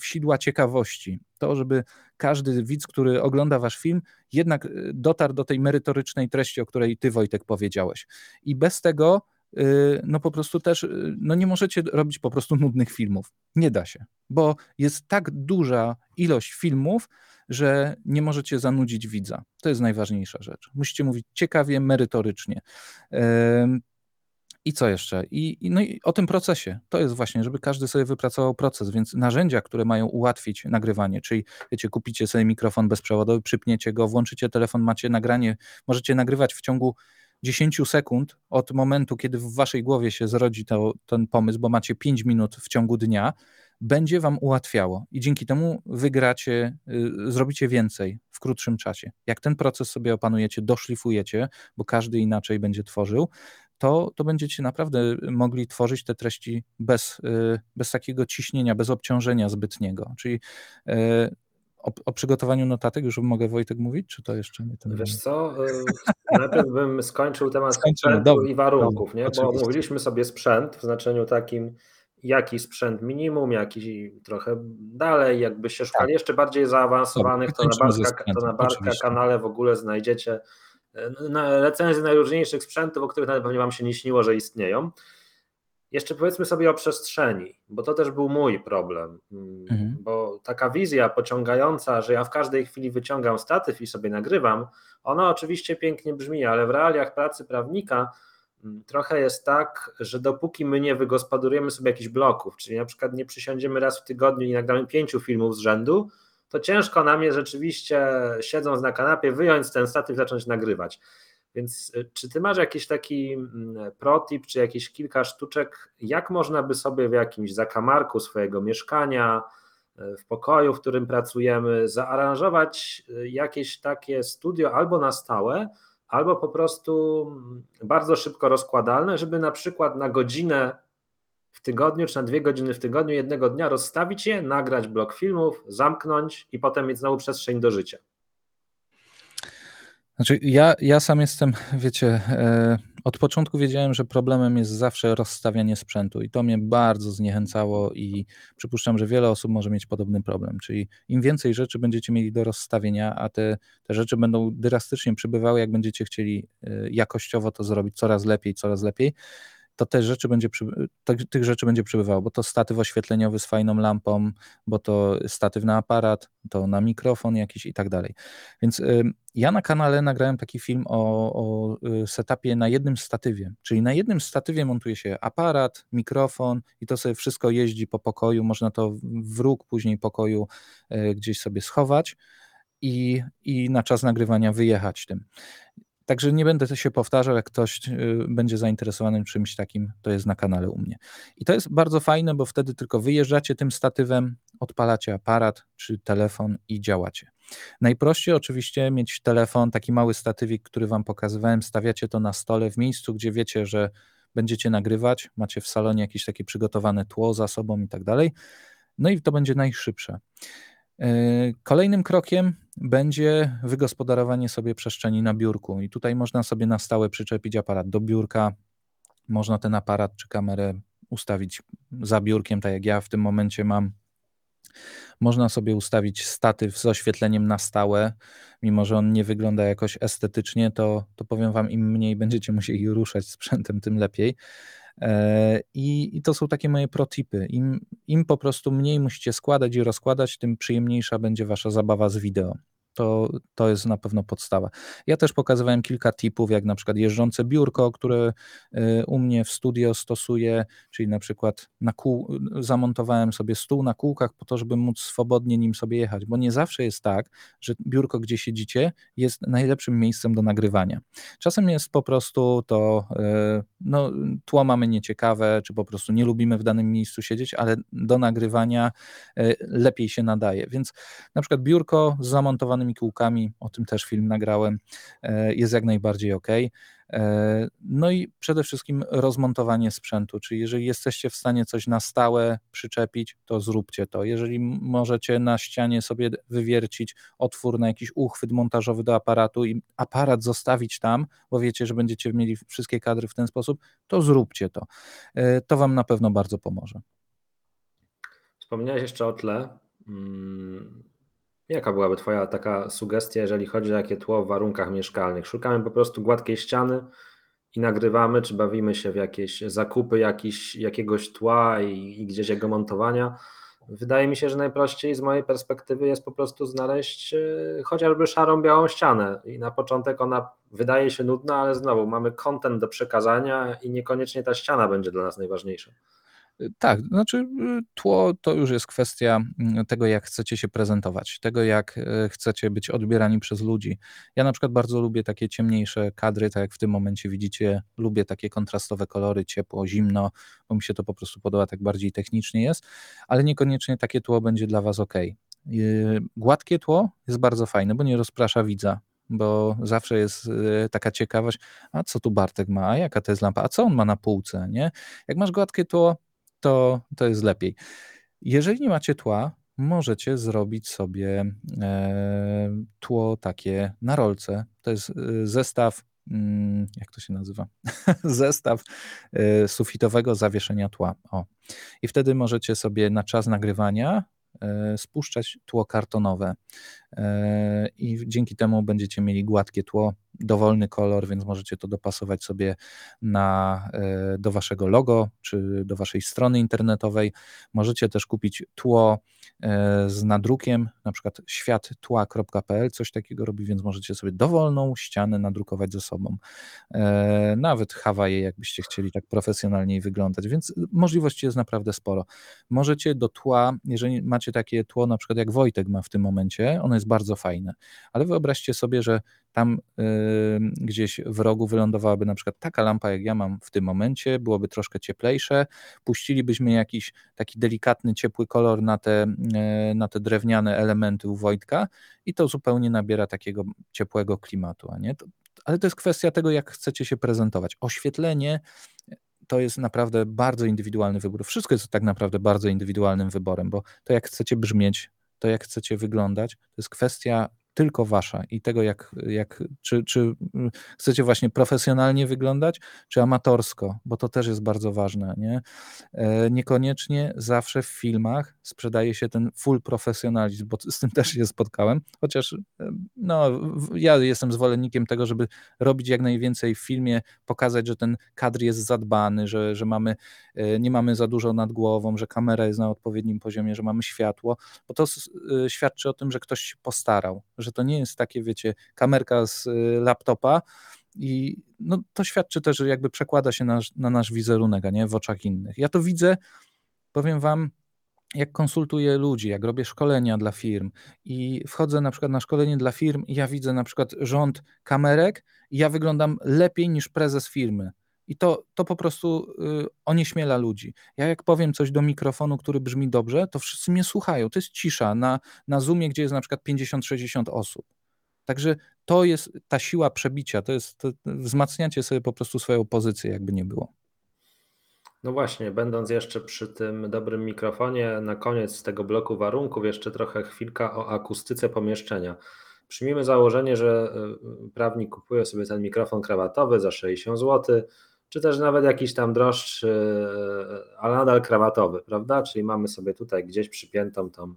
Speaker 2: w sidła ciekawości. To, żeby każdy widz, który ogląda wasz film, jednak e, dotarł do tej merytorycznej treści, o której ty, Wojtek, powiedziałeś. I bez tego y, no po prostu też y, no nie możecie robić po prostu nudnych filmów. Nie da się, bo jest tak duża ilość filmów, że nie możecie zanudzić widza. To jest najważniejsza rzecz. Musicie mówić ciekawie, merytorycznie. I co jeszcze? I, no i o tym procesie. To jest właśnie, żeby każdy sobie wypracował proces, więc narzędzia, które mają ułatwić nagrywanie, czyli wiecie, kupicie sobie mikrofon bezprzewodowy, przypniecie go, włączycie telefon, macie nagranie, możecie nagrywać w ciągu 10 sekund od momentu, kiedy w waszej głowie się zrodzi to, ten pomysł, bo macie 5 minut w ciągu dnia, będzie Wam ułatwiało i dzięki temu wygracie, y, zrobicie więcej w krótszym czasie. Jak ten proces sobie opanujecie, doszlifujecie, bo każdy inaczej będzie tworzył, to, to będziecie naprawdę mogli tworzyć te treści bez, y, bez takiego ciśnienia, bez obciążenia zbytniego. Czyli y, o, o, przygotowaniu notatek już mogę Wojtek mówić, czy to jeszcze nie ten
Speaker 1: Wiesz co, najpierw bym skończył temat Skończymy, sprzętu dobra, i warunków, dobra, nie? bo mówiliśmy sobie sprzęt w znaczeniu takim jaki sprzęt minimum, jaki trochę dalej, jakbyście szukali tak. jeszcze bardziej zaawansowanych, to na Bartka, to na Bartka kanale w ogóle znajdziecie e, na recenzje najróżniejszych sprzętów, o których nawet pewnie Wam się nie śniło, że istnieją. jeszcze powiedzmy sobie o przestrzeni, bo to też był mój problem, mm, mhm. bo taka wizja pociągająca, że ja w każdej chwili wyciągam statyw i sobie nagrywam, ona oczywiście pięknie brzmi, ale w realiach pracy prawnika trochę jest tak, że dopóki my nie wygospodarujemy sobie jakichś bloków, czyli na przykład nie przysiądziemy raz w tygodniu i nagramy pięciu filmów z rzędu, to ciężko na mnie rzeczywiście siedząc na kanapie wyjąć ten statyw i zacząć nagrywać. Więc y, czy ty masz jakiś taki mm, protip, czy jakieś kilka sztuczek, jak można by sobie w jakimś zakamarku swojego mieszkania, y, w pokoju, w którym pracujemy, zaaranżować y, jakieś takie studio albo na stałe, albo po prostu mm, bardzo szybko rozkładalne, żeby na przykład na godzinę w tygodniu, czy na dwie godziny w tygodniu, jednego dnia rozstawić je, nagrać blok filmów, zamknąć i potem mieć znowu przestrzeń do życia.
Speaker 2: Znaczy, ja, ja sam jestem, wiecie, e, od początku wiedziałem, że problemem jest zawsze rozstawianie sprzętu i to mnie bardzo zniechęcało i przypuszczam, że wiele osób może mieć podobny problem. Czyli im więcej rzeczy będziecie mieli do rozstawienia, a te, te rzeczy będą drastycznie przybywały, jak będziecie chcieli e, jakościowo to zrobić coraz lepiej, coraz lepiej, to te rzeczy będzie, tych rzeczy będzie przybywało, bo to statyw oświetleniowy z fajną lampą, bo to statyw na aparat, to na mikrofon jakiś i tak dalej. Więc y, ja na kanale nagrałem taki film o, o y, setupie na jednym statywie, czyli na jednym statywie montuje się aparat, mikrofon i to sobie wszystko jeździ po pokoju, można to w róg później pokoju y, gdzieś sobie schować i, i na czas nagrywania wyjechać tym. Także nie będę się powtarzał, jak ktoś y, będzie zainteresowany czymś takim, to jest na kanale u mnie. I to jest bardzo fajne, bo wtedy tylko wyjeżdżacie tym statywem, odpalacie aparat czy telefon i działacie. Najprościej oczywiście mieć telefon, taki mały statywik, który wam pokazywałem, stawiacie to na stole w miejscu, gdzie wiecie, że będziecie nagrywać, macie w salonie jakieś takie przygotowane tło za sobą i tak dalej. No i to będzie najszybsze. E, kolejnym krokiem będzie wygospodarowanie sobie przestrzeni na biurku i tutaj można sobie na stałe przyczepić aparat do biurka, można ten aparat czy kamerę ustawić za biurkiem, tak jak ja w tym momencie mam. Można sobie ustawić statyw z oświetleniem na stałe, mimo że on nie wygląda jakoś estetycznie, to, to powiem Wam, im mniej będziecie musieli ruszać sprzętem, tym lepiej. E, I, I, to są takie moje protipy. Im, Im po prostu mniej musicie składać i rozkładać, tym przyjemniejsza będzie wasza zabawa z wideo. To, to jest na pewno podstawa. Ja też pokazywałem kilka tipów, jak na przykład jeżdżące biurko, które y, u mnie w studio stosuję, czyli na przykład na kół, zamontowałem sobie stół na kółkach po to, żeby móc swobodnie nim sobie jechać, bo nie zawsze jest tak, że biurko, gdzie siedzicie, jest najlepszym miejscem do nagrywania. Czasem jest po prostu to, y, no, tło mamy nieciekawe, czy po prostu nie lubimy w danym miejscu siedzieć, ale do nagrywania y, lepiej się nadaje. Więc na przykład biurko z zamontowanymi kółkami, o tym też film nagrałem, e, jest jak najbardziej ok. E, no i przede wszystkim rozmontowanie sprzętu, czyli jeżeli jesteście w stanie coś na stałe przyczepić, to zróbcie to. Jeżeli możecie na ścianie sobie wywiercić otwór na jakiś uchwyt montażowy do aparatu i aparat zostawić tam, bo wiecie, że będziecie mieli wszystkie kadry w ten sposób, to zróbcie to. E, to Wam na pewno bardzo pomoże.
Speaker 1: Wspomniałeś jeszcze o tle. Mm, Jaka byłaby Twoja taka sugestia, jeżeli chodzi o takie tło w warunkach mieszkalnych? Szukamy po prostu gładkiej ściany i nagrywamy, czy bawimy się w jakieś zakupy jakiś, jakiegoś tła i, i gdzieś jego montowania? Wydaje mi się, że najprościej z mojej perspektywy jest po prostu znaleźć y, chociażby szarą, białą ścianę. I na początek ona wydaje się nudna, ale znowu mamy kontent do przekazania i niekoniecznie ta ściana będzie dla nas najważniejsza.
Speaker 2: Tak, znaczy y, tło to już jest kwestia mm, tego, jak chcecie się prezentować, tego, jak y, chcecie być odbierani przez ludzi. Ja na przykład bardzo lubię takie ciemniejsze kadry, tak jak w tym momencie widzicie, lubię takie kontrastowe kolory, ciepło, zimno, bo mi się to po prostu podoba, tak bardziej technicznie jest, ale niekoniecznie takie tło będzie dla Was ok. Gładkie tło jest bardzo fajne, bo nie rozprasza widza, bo zawsze jest y, taka ciekawość, a co tu Bartek ma, a jaka to jest lampa, a co on ma na półce, nie? Jak masz gładkie tło, to, to jest lepiej. Jeżeli nie macie tła, możecie zrobić sobie e, tło takie na rolce. To jest e, zestaw, mm, jak to się nazywa? zestaw e, sufitowego zawieszenia tła. O. I wtedy możecie sobie na czas nagrywania spuszczać tło kartonowe. E, i dzięki temu będziecie mieli gładkie tło, dowolny kolor, więc możecie to dopasować sobie na, e, do waszego logo czy do waszej strony internetowej. Możecie też kupić tło e, z nadrukiem, na przykład świattła.pl, coś takiego robi, więc możecie sobie dowolną ścianę nadrukować ze sobą. Nawet Hawaje, jakbyście chcieli tak profesjonalniej wyglądać, więc możliwości jest naprawdę sporo. Możecie do tła, jeżeli macie takie tło, na przykład jak Wojtek ma w tym momencie, ono jest bardzo fajne, ale wyobraźcie sobie, że tam gdzieś w rogu wylądowałaby na przykład taka lampa, jak ja mam w tym momencie, byłoby troszkę cieplejsze, puścilibyśmy jakiś taki delikatny, ciepły kolor na te, yy, na te drewniane elementy u Wojtka i to zupełnie nabiera takiego ciepłego klimatu, a nie? To, ale to jest kwestia tego, jak chcecie się prezentować. Oświetlenie to jest naprawdę bardzo indywidualny wybór. Wszystko jest tak naprawdę bardzo indywidualnym wyborem, bo to jak chcecie brzmieć, to jak chcecie wyglądać, to jest kwestia tylko wasza i tego, jak, jak czy, czy mm, chcecie właśnie profesjonalnie wyglądać, czy amatorsko, bo to też jest bardzo ważne. Nie? E, niekoniecznie zawsze w filmach sprzedaje się ten full profesjonalizm, bo z tym też się spotkałem, chociaż e, no, ja jestem zwolennikiem tego, żeby robić jak najwięcej w filmie, pokazać, że ten kadr jest zadbany, że, że mamy, e, nie mamy za dużo nad głową, że kamera jest na odpowiednim poziomie, że mamy światło, bo to świadczy o tym, że ktoś się postarał, że to nie jest takie, wiecie, kamerka z y, laptopa i no, to świadczy też, że jakby przekłada się na, na nasz wizerunek, a nie w oczach innych. Ja to widzę, powiem wam, jak konsultuję ludzi, jak robię szkolenia dla firm i wchodzę na przykład na szkolenie dla firm ja widzę na przykład rząd kamerek i ja wyglądam lepiej niż prezes firmy. I to, to po prostu y, onieśmiela ludzi. Ja jak powiem coś do mikrofonu, który brzmi dobrze, to wszyscy mnie słuchają. To jest cisza na, na Zoomie, gdzie jest na przykład 50-60 osób. Także to jest ta siła przebicia, to jest to, wzmacniacie sobie po prostu swoją pozycję, jakby nie było.
Speaker 1: No właśnie, będąc jeszcze przy tym dobrym mikrofonie, na koniec tego bloku warunków jeszcze trochę chwilka o akustyce pomieszczenia. Przyjmijmy założenie, że y, prawnik kupuje sobie ten mikrofon krawatowy za 60 zł, czy też nawet jakiś tam droższy, e, ale nadal krawatowy, prawda? Czyli mamy sobie tutaj gdzieś przypiętą tą,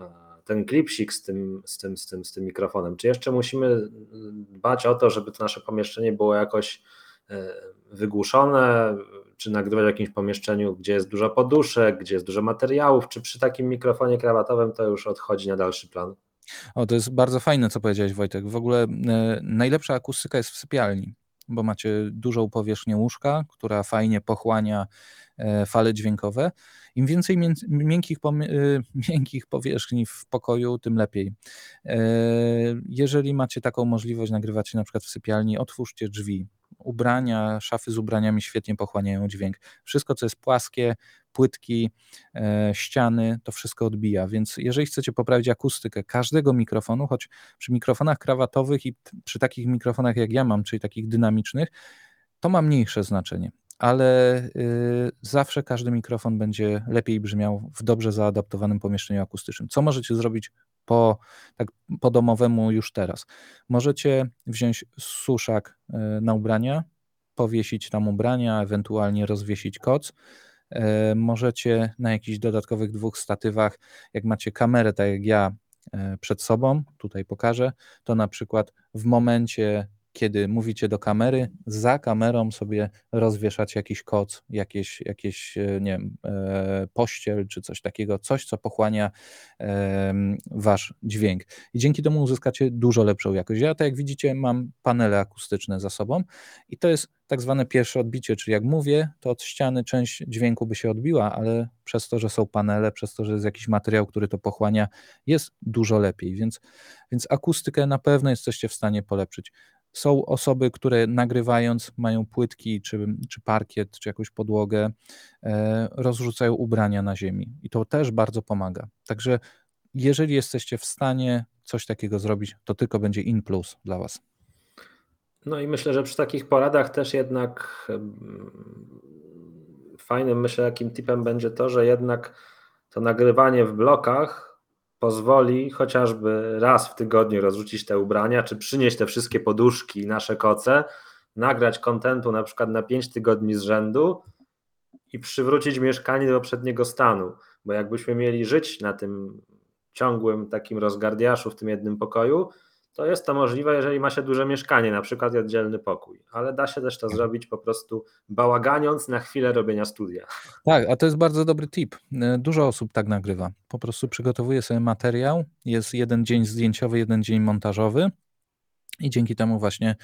Speaker 1: e, ten klipsik z tym, z, tym, z, tym, z tym mikrofonem. Czy jeszcze musimy dbać o to, żeby to nasze pomieszczenie było jakoś e, wygłuszone, czy nagrywać w jakimś pomieszczeniu, gdzie jest dużo poduszek, gdzie jest dużo materiałów, czy przy takim mikrofonie krawatowym to już odchodzi na dalszy plan?
Speaker 2: O, to jest bardzo fajne, co powiedziałeś Wojtek. W ogóle e, najlepsza akustyka jest w sypialni bo macie dużą powierzchnię łóżka, która fajnie pochłania e, fale dźwiękowe. Im więcej miękkich, e, miękkich powierzchni w pokoju, tym lepiej. E, jeżeli macie taką możliwość, nagrywacie na przykład w sypialni, otwórzcie drzwi, ubrania, szafy z ubraniami świetnie pochłaniają dźwięk. Wszystko, co jest płaskie, płytki, e, ściany, to wszystko odbija. Więc jeżeli chcecie poprawić akustykę każdego mikrofonu, choć przy mikrofonach krawatowych i przy takich mikrofonach jak ja mam, czyli takich dynamicznych, to ma mniejsze znaczenie. Ale y, zawsze każdy mikrofon będzie lepiej brzmiał w dobrze zaadaptowanym pomieszczeniu akustycznym. Co możecie zrobić po, tak po domowemu już teraz? Możecie wziąć suszak y, na ubrania, powiesić tam ubrania, ewentualnie rozwiesić koc możecie na jakichś dodatkowych dwóch statywach, jak macie kamerę, tak jak ja e, przed sobą, tutaj pokażę, to na przykład w momencie kiedy mówicie do kamery, za kamerą sobie rozwieszać jakiś koc, jakieś, jakieś e, nie wiem, e, pościel czy coś takiego, coś, co pochłania wasz dźwięk. I dzięki temu uzyskacie dużo lepszą jakość. Ja, tak jak widzicie, mam panele akustyczne za sobą i to jest tak zwane pierwsze odbicie, czyli jak mówię, to od ściany część dźwięku by się odbiła, ale przez to, że są panele, przez to, że jest jakiś materiał, który to pochłania, jest dużo lepiej, więc, więc akustykę na pewno jesteście w stanie polepszyć. Są osoby, które nagrywając mają płytki, czy, czy parkiet, czy jakąś podłogę, e, rozrzucają ubrania na ziemi i to też bardzo pomaga. Także jeżeli jesteście w stanie coś takiego zrobić, to tylko będzie in plus dla Was.
Speaker 1: No i myślę, że przy takich poradach też jednak fajnym, myślę, jakim tipem będzie to, że jednak to nagrywanie w blokach pozwoli chociażby raz w tygodniu rozrzucić te ubrania, czy przynieść te wszystkie poduszki, nasze koce, nagrać kontentu na przykład na 5 tygodni z rzędu i przywrócić mieszkanie do poprzedniego stanu. Bo jakbyśmy mieli żyć na tym ciągłym takim rozgardiaszu w tym jednym pokoju, to jest to możliwe, jeżeli ma się duże mieszkanie, na przykład oddzielny pokój, ale da się też to zrobić po prostu bałaganiąc na chwilę robienia studia.
Speaker 2: Tak, a to jest bardzo dobry tip. E, dużo osób tak nagrywa. Po prostu przygotowuje sobie materiał, jest jeden dzień zdjęciowy, jeden dzień montażowy i dzięki temu właśnie,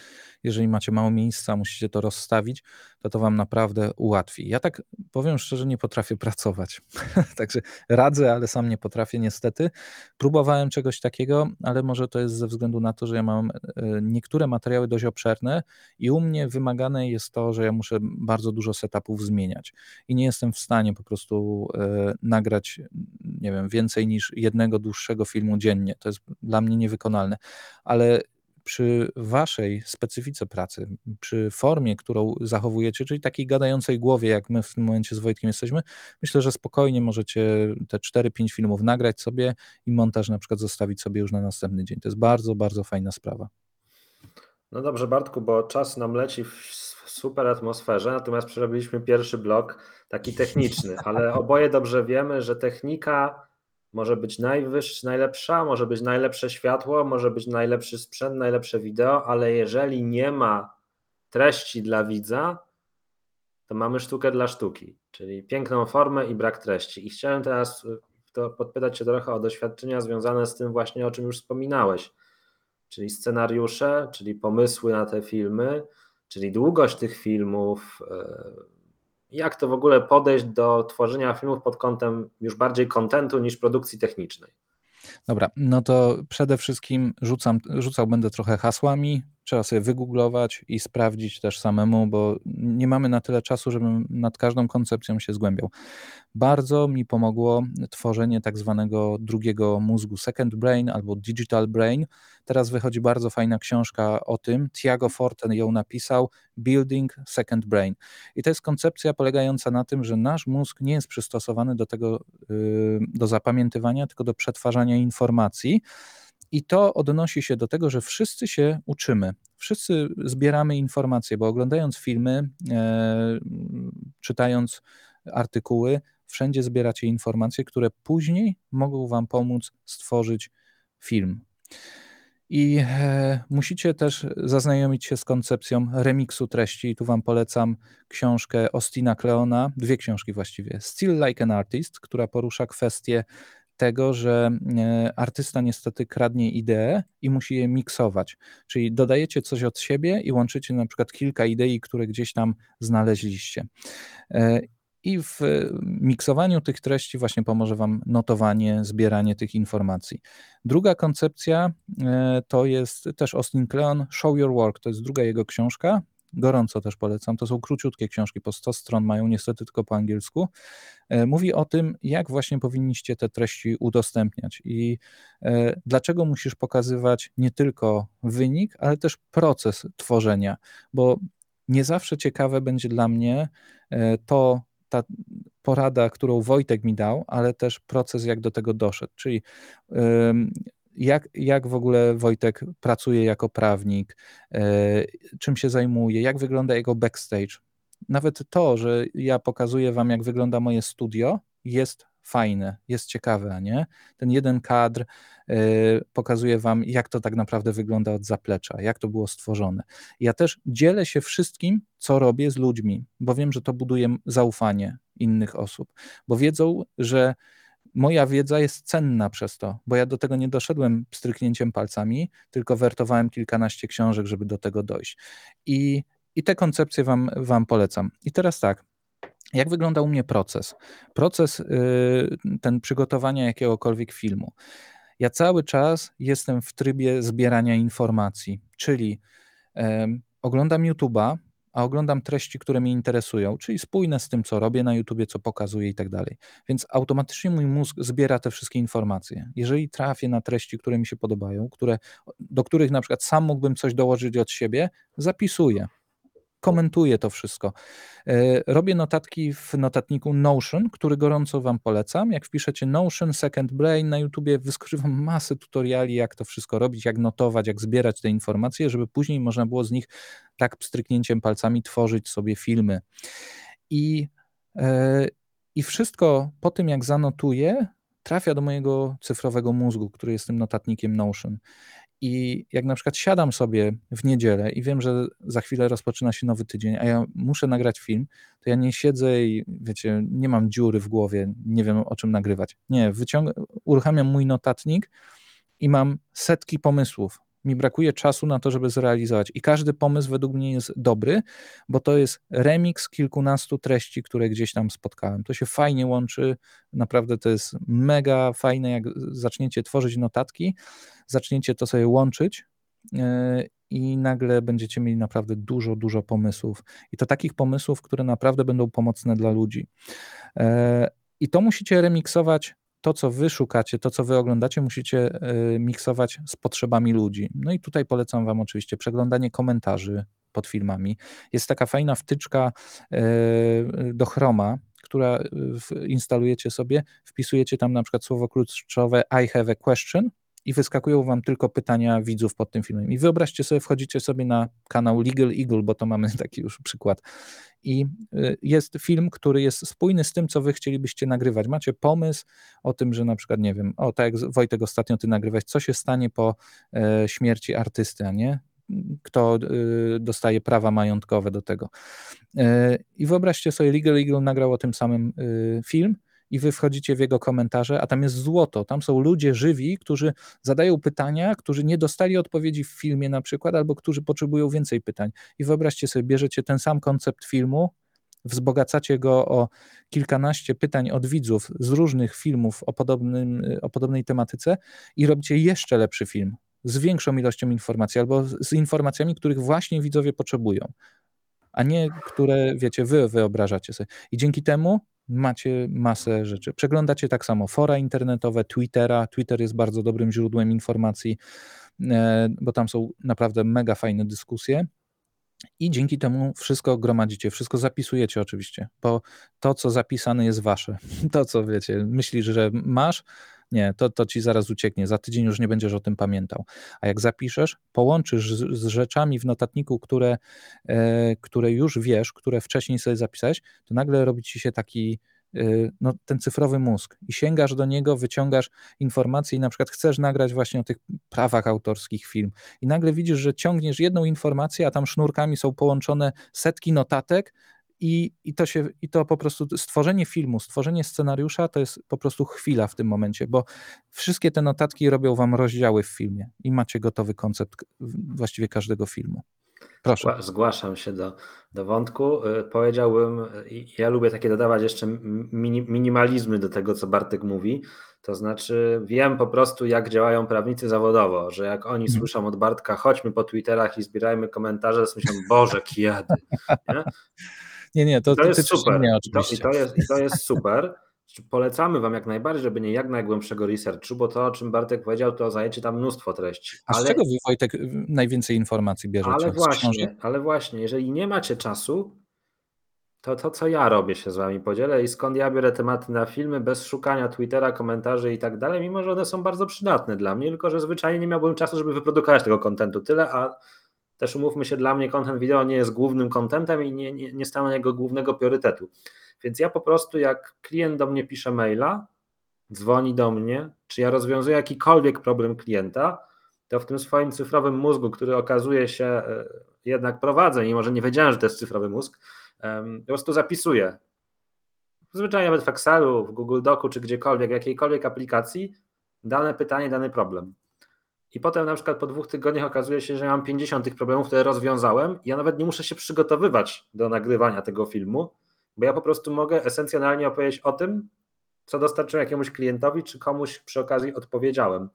Speaker 2: jeżeli macie mało miejsca, musicie to rozstawić, to to wam naprawdę ułatwi. Ja tak powiem szczerze, nie potrafię pracować. Także radzę, ale sam nie potrafię niestety. Próbowałem czegoś takiego, ale może to jest ze względu na to, że ja mam e, niektóre materiały dość obszerne i u mnie wymagane jest to, że ja muszę bardzo dużo setupów zmieniać i nie jestem w stanie po prostu e, nagrać, nie wiem, więcej niż jednego dłuższego filmu dziennie. To jest dla mnie niewykonalne, ale przy waszej specyfice pracy, przy formie, którą zachowujecie, czyli takiej gadającej głowie, jak my w tym momencie z Wojtkiem jesteśmy, myślę, że spokojnie możecie te 4-5 filmów nagrać sobie i montaż na przykład zostawić sobie już na następny dzień. To jest bardzo, bardzo fajna sprawa.
Speaker 1: No dobrze, Bartku, bo czas nam leci w super atmosferze, natomiast przerobiliśmy pierwszy blok, taki techniczny, ale oboje dobrze wiemy, że technika może być najwyższa, najlepsza, może być najlepsze światło, może być najlepszy sprzęt, najlepsze wideo, ale jeżeli nie ma treści dla widza, to mamy sztukę dla sztuki, czyli piękną formę i brak treści. I chciałem teraz to podpytać się trochę o doświadczenia związane z tym właśnie, o czym już wspominałeś, czyli scenariusze, czyli pomysły na te filmy, czyli długość tych filmów, e, jak to w ogóle podejść do tworzenia filmów pod kątem już bardziej kontentu niż produkcji technicznej?
Speaker 2: Dobra, no to przede wszystkim rzucam, rzucał będę trochę hasłami, trzeba sobie wygooglować i sprawdzić też samemu, bo nie mamy na tyle czasu, żebym nad każdą koncepcją się zgłębiał. Bardzo mi pomogło tworzenie tak zwanego drugiego mózgu, second brain albo digital brain. Teraz wychodzi bardzo fajna książka o tym. Tiago Forten ją napisał, Building Second Brain. I to jest koncepcja polegająca na tym, że nasz mózg nie jest przystosowany do tego, yy, do zapamiętywania, tylko do przetwarzania informacji. I to odnosi się do tego, że wszyscy się uczymy, wszyscy zbieramy informacje, bo oglądając filmy, e, czytając artykuły, wszędzie zbieracie informacje, które później mogą Wam pomóc stworzyć film. I e, musicie też zaznajomić się z koncepcją remiksu treści. Tu Wam polecam książkę Ostina Kleona, dwie książki właściwie. Still Like an Artist, która porusza kwestię tego, że e, artysta niestety kradnie ideę i musi je miksować. Czyli dodajecie coś od siebie i łączycie na przykład kilka idei, które gdzieś tam znaleźliście. E, I w miksowaniu tych treści właśnie pomoże Wam notowanie, zbieranie tych informacji. Druga koncepcja e, to jest też Austin Kleon, Show Your Work, to jest druga jego książka. Gorąco też polecam. To są króciutkie książki, po 100 stron mają, niestety tylko po angielsku. E, mówi o tym, jak właśnie powinniście te treści udostępniać i e, dlaczego musisz pokazywać nie tylko wynik, ale też proces tworzenia, bo nie zawsze ciekawe będzie dla mnie e, to, ta porada, którą Wojtek mi dał, ale też proces, jak do tego doszedł. Czyli jak, jak w ogóle Wojtek pracuje jako prawnik, e, czym się zajmuje, jak wygląda jego backstage. Nawet to, że ja pokazuję wam, jak wygląda moje studio, jest fajne, jest ciekawe, nie? Ten jeden kadr e, pokazuje wam, jak to tak naprawdę wygląda od zaplecza, jak to było stworzone. Ja też dzielę się wszystkim, co robię z ludźmi, bo wiem, że to buduje zaufanie innych osób, bo wiedzą, że moja wiedza jest cenna przez to, bo ja do tego nie doszedłem stryknięciem palcami, tylko wertowałem kilkanaście książek, żeby do tego dojść. I, i te koncepcje wam, wam polecam. I teraz tak, jak wygląda u mnie proces? Proces yy, ten przygotowania jakiegokolwiek filmu. Ja cały czas jestem w trybie zbierania informacji, czyli yy, oglądam YouTube'a, a oglądam treści, które mnie interesują, czyli spójne z tym, co robię na YouTubie, co pokazuję i tak dalej. Więc automatycznie mój mózg zbiera te wszystkie informacje. Jeżeli trafię na treści, które mi się podobają, które, do których na przykład sam mógłbym coś dołożyć od siebie, zapisuję komentuję to wszystko. E, robię notatki w notatniku Notion, który gorąco Wam polecam. Jak wpiszecie Notion Second Brain na YouTubie, wyskoczy Wam masę tutoriali, jak to wszystko robić, jak notować, jak zbierać te informacje, żeby później można było z nich tak pstryknięciem palcami tworzyć sobie filmy. I, e, i wszystko po tym, jak zanotuję, trafia do mojego cyfrowego mózgu, który jest tym notatnikiem Notion. I jak na przykład siadam sobie w niedzielę i wiem, że za chwilę rozpoczyna się nowy tydzień, a ja muszę nagrać film, to ja nie siedzę i wiecie, nie mam dziury w głowie, nie wiem o czym nagrywać. Nie, wyciągam, uruchamiam mój notatnik i mam setki pomysłów mi brakuje czasu na to, żeby zrealizować. I każdy pomysł według mnie jest dobry, bo to jest remix kilkunastu treści, które gdzieś tam spotkałem. To się fajnie łączy, naprawdę to jest mega fajne, jak zaczniecie tworzyć notatki, zaczniecie to sobie łączyć. E, I nagle będziecie mieli naprawdę dużo, dużo pomysłów. I to takich pomysłów, które naprawdę będą pomocne dla ludzi. E, I to musicie remiksować to, co wy szukacie, to, co wy oglądacie, musicie e, miksować z potrzebami ludzi. No i tutaj polecam wam oczywiście przeglądanie komentarzy pod filmami. Jest taka fajna wtyczka e, do Chroma, która instalujecie sobie, wpisujecie tam na przykład słowo kluczowe I have a question i wyskakują wam tylko pytania widzów pod tym filmem. I wyobraźcie sobie, wchodzicie sobie na kanał Legal Eagle, bo to mamy taki już przykład. I y, jest film, który jest spójny z tym, co wy chcielibyście nagrywać. Macie pomysł o tym, że na przykład, nie wiem, o tak jak Wojtek ostatnio ty nagrywałeś, co się stanie po e, śmierci artysty, a nie? Kto y, dostaje prawa majątkowe do tego. E, I wyobraźcie sobie, Legal Eagle nagrał o tym samym y, film i wy wchodzicie w jego komentarze, a tam jest złoto. Tam są ludzie żywi, którzy zadają pytania, którzy nie dostali odpowiedzi w filmie na przykład, albo którzy potrzebują więcej pytań. I wyobraźcie sobie, bierzecie ten sam koncept filmu, wzbogacacie go o kilkanaście pytań od widzów z różnych filmów o, podobnym, o podobnej tematyce i robicie jeszcze lepszy film z większą ilością informacji albo z informacjami, których właśnie widzowie potrzebują, a nie które, wiecie, wy wyobrażacie sobie. I dzięki temu macie masę rzeczy. Przeglądacie tak samo fora internetowe, Twittera. Twitter jest bardzo dobrym źródłem informacji, e, bo tam są naprawdę mega fajne dyskusje. I dzięki temu wszystko gromadzicie, wszystko zapisujecie oczywiście, bo to, co zapisane jest wasze, to, co wiecie, myślisz, że masz, nie, to, to ci zaraz ucieknie, za tydzień już nie będziesz o tym pamiętał. A jak zapiszesz, połączysz z, z rzeczami w notatniku, które, e, które już wiesz, które wcześniej sobie zapisałeś, to nagle robi ci się taki e, no, ten cyfrowy mózg. I sięgasz do niego, wyciągasz informacje i na przykład chcesz nagrać właśnie o tych prawach autorskich film. I nagle widzisz, że ciągniesz jedną informację, a tam sznurkami są połączone setki notatek, i, i, to się, I to po prostu stworzenie filmu, stworzenie scenariusza to jest po prostu chwila w tym momencie, bo wszystkie te notatki robią wam rozdziały w filmie i macie gotowy koncept właściwie każdego filmu. Proszę.
Speaker 1: Zgłaszam się do, do wątku. Y, powiedziałbym, ja lubię takie dodawać jeszcze minimalizmy do tego, co Bartek mówi. To znaczy, wiem po prostu, jak działają prawnicy zawodowo, że jak oni hmm. słyszą od Bartka, chodźmy po Twitterach i zbierajmy komentarze, to myślą, Boże, kiedy. Nie?
Speaker 2: Nie, nie, to,
Speaker 1: to jest super. Mnie, oczywiście. I, to, i, to jest, I to jest super. Polecamy Wam jak najbardziej, żeby nie jak najgłębszego researchu, bo to, o czym Bartek powiedział, to zajęcie tam mnóstwo treści.
Speaker 2: A ale, z czego Wy, Wojtek, najwięcej informacji bierzecie?
Speaker 1: Ale właśnie, ale właśnie, jeżeli nie macie czasu, to to, co ja robię, się z Wami podzielę i skąd ja biorę tematy na filmy bez szukania Twittera, komentarzy i tak dalej, mimo że one są bardzo przydatne dla mnie, tylko że zwyczajnie nie miałbym czasu, żeby wyprodukować tego kontentu tyle, a też umówmy się, dla mnie content wideo nie jest głównym contentem i nie, nie, nie stanowi jego głównego priorytetu. Więc ja po prostu, jak klient do mnie pisze maila, dzwoni do mnie, czy ja rozwiązuję jakikolwiek problem klienta, to w tym swoim cyfrowym mózgu, który okazuje się e, jednak prowadzę, mimo że nie wiedziałem, że to jest cyfrowy mózg, po prostu zapisuję. Zwyczajnie nawet w Excelu, w Google Docu czy gdziekolwiek, w jakiejkolwiek aplikacji, dane pytanie, dany problem. I potem na przykład po dwóch tygodniach okazuje się, że mam 50 tych problemów, które rozwiązałem. Ja nawet nie muszę się przygotowywać do nagrywania tego filmu, bo ja po prostu mogę esencjonalnie opowiedzieć o tym, co dostarczyłem jakiemuś klientowi, czy komuś przy okazji odpowiedziałem.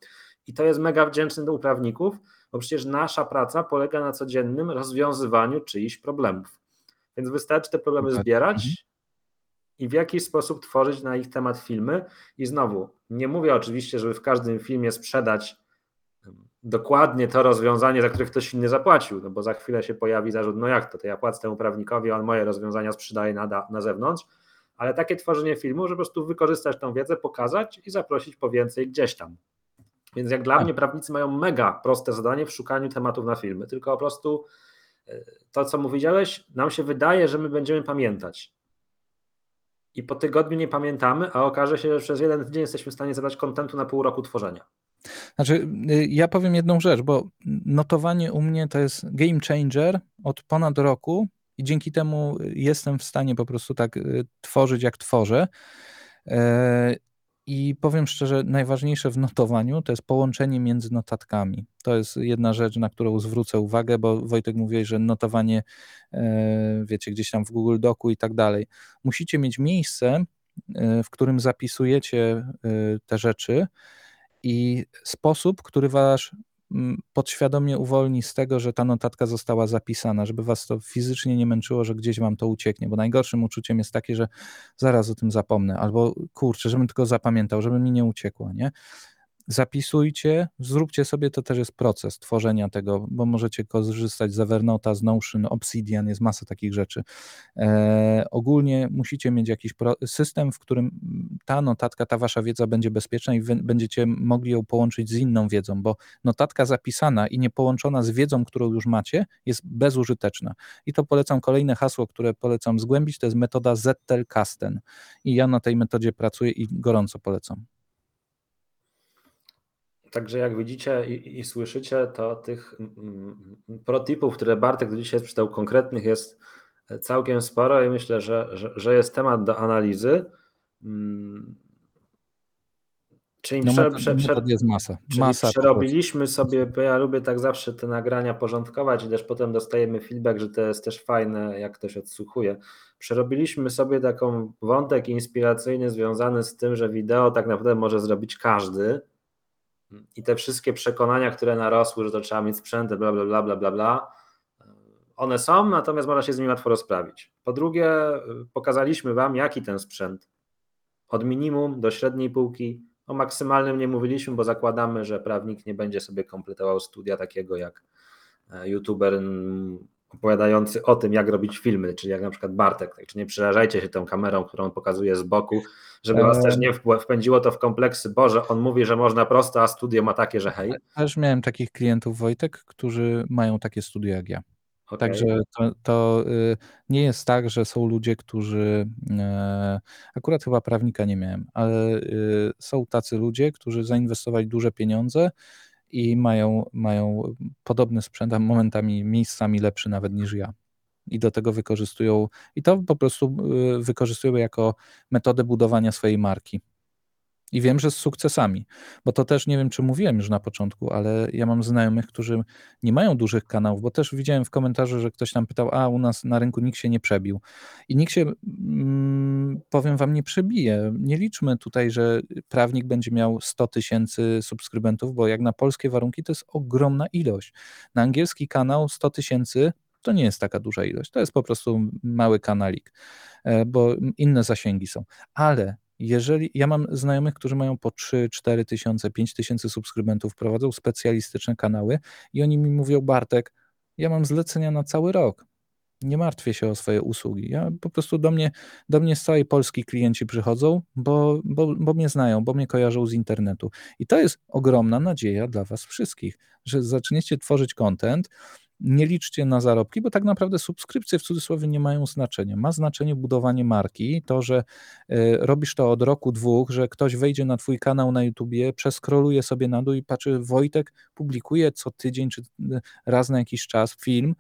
Speaker 1: I to jest mega wdzięczne do uprawników, bo przecież nasza praca polega na codziennym rozwiązywaniu czyichś problemów. Więc wystarczy te problemy zbierać mhm. i w jakiś sposób tworzyć na ich temat filmy. I znowu, nie mówię oczywiście, żeby w każdym filmie sprzedać dokładnie to rozwiązanie, za które ktoś inny zapłacił, no bo za chwilę się pojawi zarzut, no jak to, to ja płacę temu prawnikowi, on moje rozwiązania sprzedaje na, na zewnątrz, ale takie tworzenie filmu, że po prostu wykorzystać tą wiedzę, pokazać i zaprosić po więcej gdzieś tam. Więc jak dla tak. mnie prawnicy mają mega proste zadanie w szukaniu tematów na filmy, tylko po prostu e, to, co mówiłeś, nam się wydaje, że my będziemy pamiętać. i po tygodniu nie pamiętamy, a okaże się, że przez jeden tydzień jesteśmy w stanie zadać kontentu na pół roku tworzenia.
Speaker 2: Znaczy, y, ja powiem jedną rzecz, bo notowanie u mnie to jest game changer od ponad roku i dzięki temu jestem w stanie po prostu tak y, tworzyć, jak tworzę. E, I powiem szczerze, najważniejsze w notowaniu to jest połączenie między notatkami. To jest jedna rzecz, na którą zwrócę uwagę, bo Wojtek mówił, że notowanie, e, wiecie, gdzieś tam w Google Docu i tak dalej. Musicie mieć miejsce, e, w którym zapisujecie te rzeczy i sposób, który was mm, podświadomie uwolni z tego, że ta notatka została zapisana, żeby was to fizycznie nie męczyło, że gdzieś wam to ucieknie, bo najgorszym uczuciem jest takie, że zaraz o tym zapomnę, albo kurczę, żebym tylko zapamiętał, żeby mi nie uciekło, nie? Zapisujcie, zróbcie sobie, to też jest proces tworzenia tego, bo możecie korzystać z Evernota, z Notion, Obsidian, jest masa takich rzeczy. E, ogólnie musicie mieć jakiś system, w którym ta notatka, ta wasza wiedza będzie bezpieczna i będziecie mogli ją połączyć z inną wiedzą, bo notatka zapisana i nie połączona z wiedzą, którą już macie, jest bezużyteczna. I to polecam kolejne hasło, które polecam zgłębić, to jest metoda ZTL-Kasten. I ja na tej metodzie pracuję i gorąco polecam.
Speaker 1: Także jak widzicie i, i, słyszycie, to tych mm, mm, protipów, które Bartek do dzisiaj przeczytał konkretnych jest całkiem sporo i myślę, że, że, że jest temat do analizy. Mm.
Speaker 2: Czyli no, prze, prze, prze, jest masa.
Speaker 1: Masa przerobiliśmy sobie, bo ja lubię tak zawsze te nagrania porządkować i też potem dostajemy feedback, że to jest też fajne, jak ktoś odsłuchuje. Przerobiliśmy sobie taką wątek inspiracyjny związany z tym, że wideo tak naprawdę może zrobić każdy, i te wszystkie przekonania, które narosły, że to trzeba mieć sprzęt, bla, bla, bla, bla, bla, bla, one są, natomiast można się z nimi łatwo rozprawić. Po drugie, pokazaliśmy Wam, jaki ten sprzęt. Od minimum do średniej półki. O maksymalnym nie mówiliśmy, bo zakładamy, że prawnik nie będzie sobie kompletował studia takiego jak e, youtuber opowiadający o tym, jak robić filmy, czyli jak na przykład Bartek. Także nie przerażajcie się tą kamerą, którą pokazuje z boku, żeby was też nie wpędziło to w kompleksy. Boże, on mówi, że można prosto, a studio ma takie, że hej.
Speaker 2: Też miałem takich klientów, Wojtek, którzy mają takie studio jak ja. Okay. Także to, to, y, nie jest tak, że są ludzie, którzy. E, akurat chyba prawnika nie miałem, ale y, są tacy ludzie, którzy zainwestowali duże pieniądze i mają, mają podobny sprzęt, a momentami miejscami lepszy nawet niż ja. I do tego wykorzystują, i to po prostu y, wykorzystują jako metodę budowania swojej marki. I wiem, że z sukcesami, bo to też nie wiem, czy mówiłem już na początku, ale ja mam znajomych, którzy nie mają dużych kanałów, bo też widziałem w komentarzu, że ktoś tam pytał, a u nas na rynku nikt się nie przebił. I nikt się, mm, powiem wam, nie przebije. Nie liczmy tutaj, że prawnik będzie miał 100 tysięcy subskrybentów, bo jak na polskie warunki to jest ogromna ilość. Na angielski kanał 100 tysięcy to nie jest taka duża ilość, to jest po prostu mały kanalik, e, bo inne zasięgi są. Ale jeżeli ja mam znajomych, którzy mają po 3, 4 tysiące, 5 tysięcy subskrybentów, prowadzą specjalistyczne kanały i oni mi mówią, Bartek, ja mam zlecenia na cały rok. Nie martwię się o swoje usługi. Ja po prostu do mnie, do mnie z całej Polski klienci przychodzą, bo, bo, bo mnie znają, bo mnie kojarzą z internetu. I to jest ogromna nadzieja dla Was wszystkich, że zaczniecie tworzyć content, nie liczcie na zarobki, bo tak naprawdę subskrypcje w cudzysłowie nie mają znaczenia. Ma znaczenie budowanie marki, to, że y, robisz to od roku, dwóch, że ktoś wejdzie na twój kanał na YouTubie, przeskroluje sobie na dół i patrzy, Wojtek publikuje co tydzień czy y, raz na jakiś czas film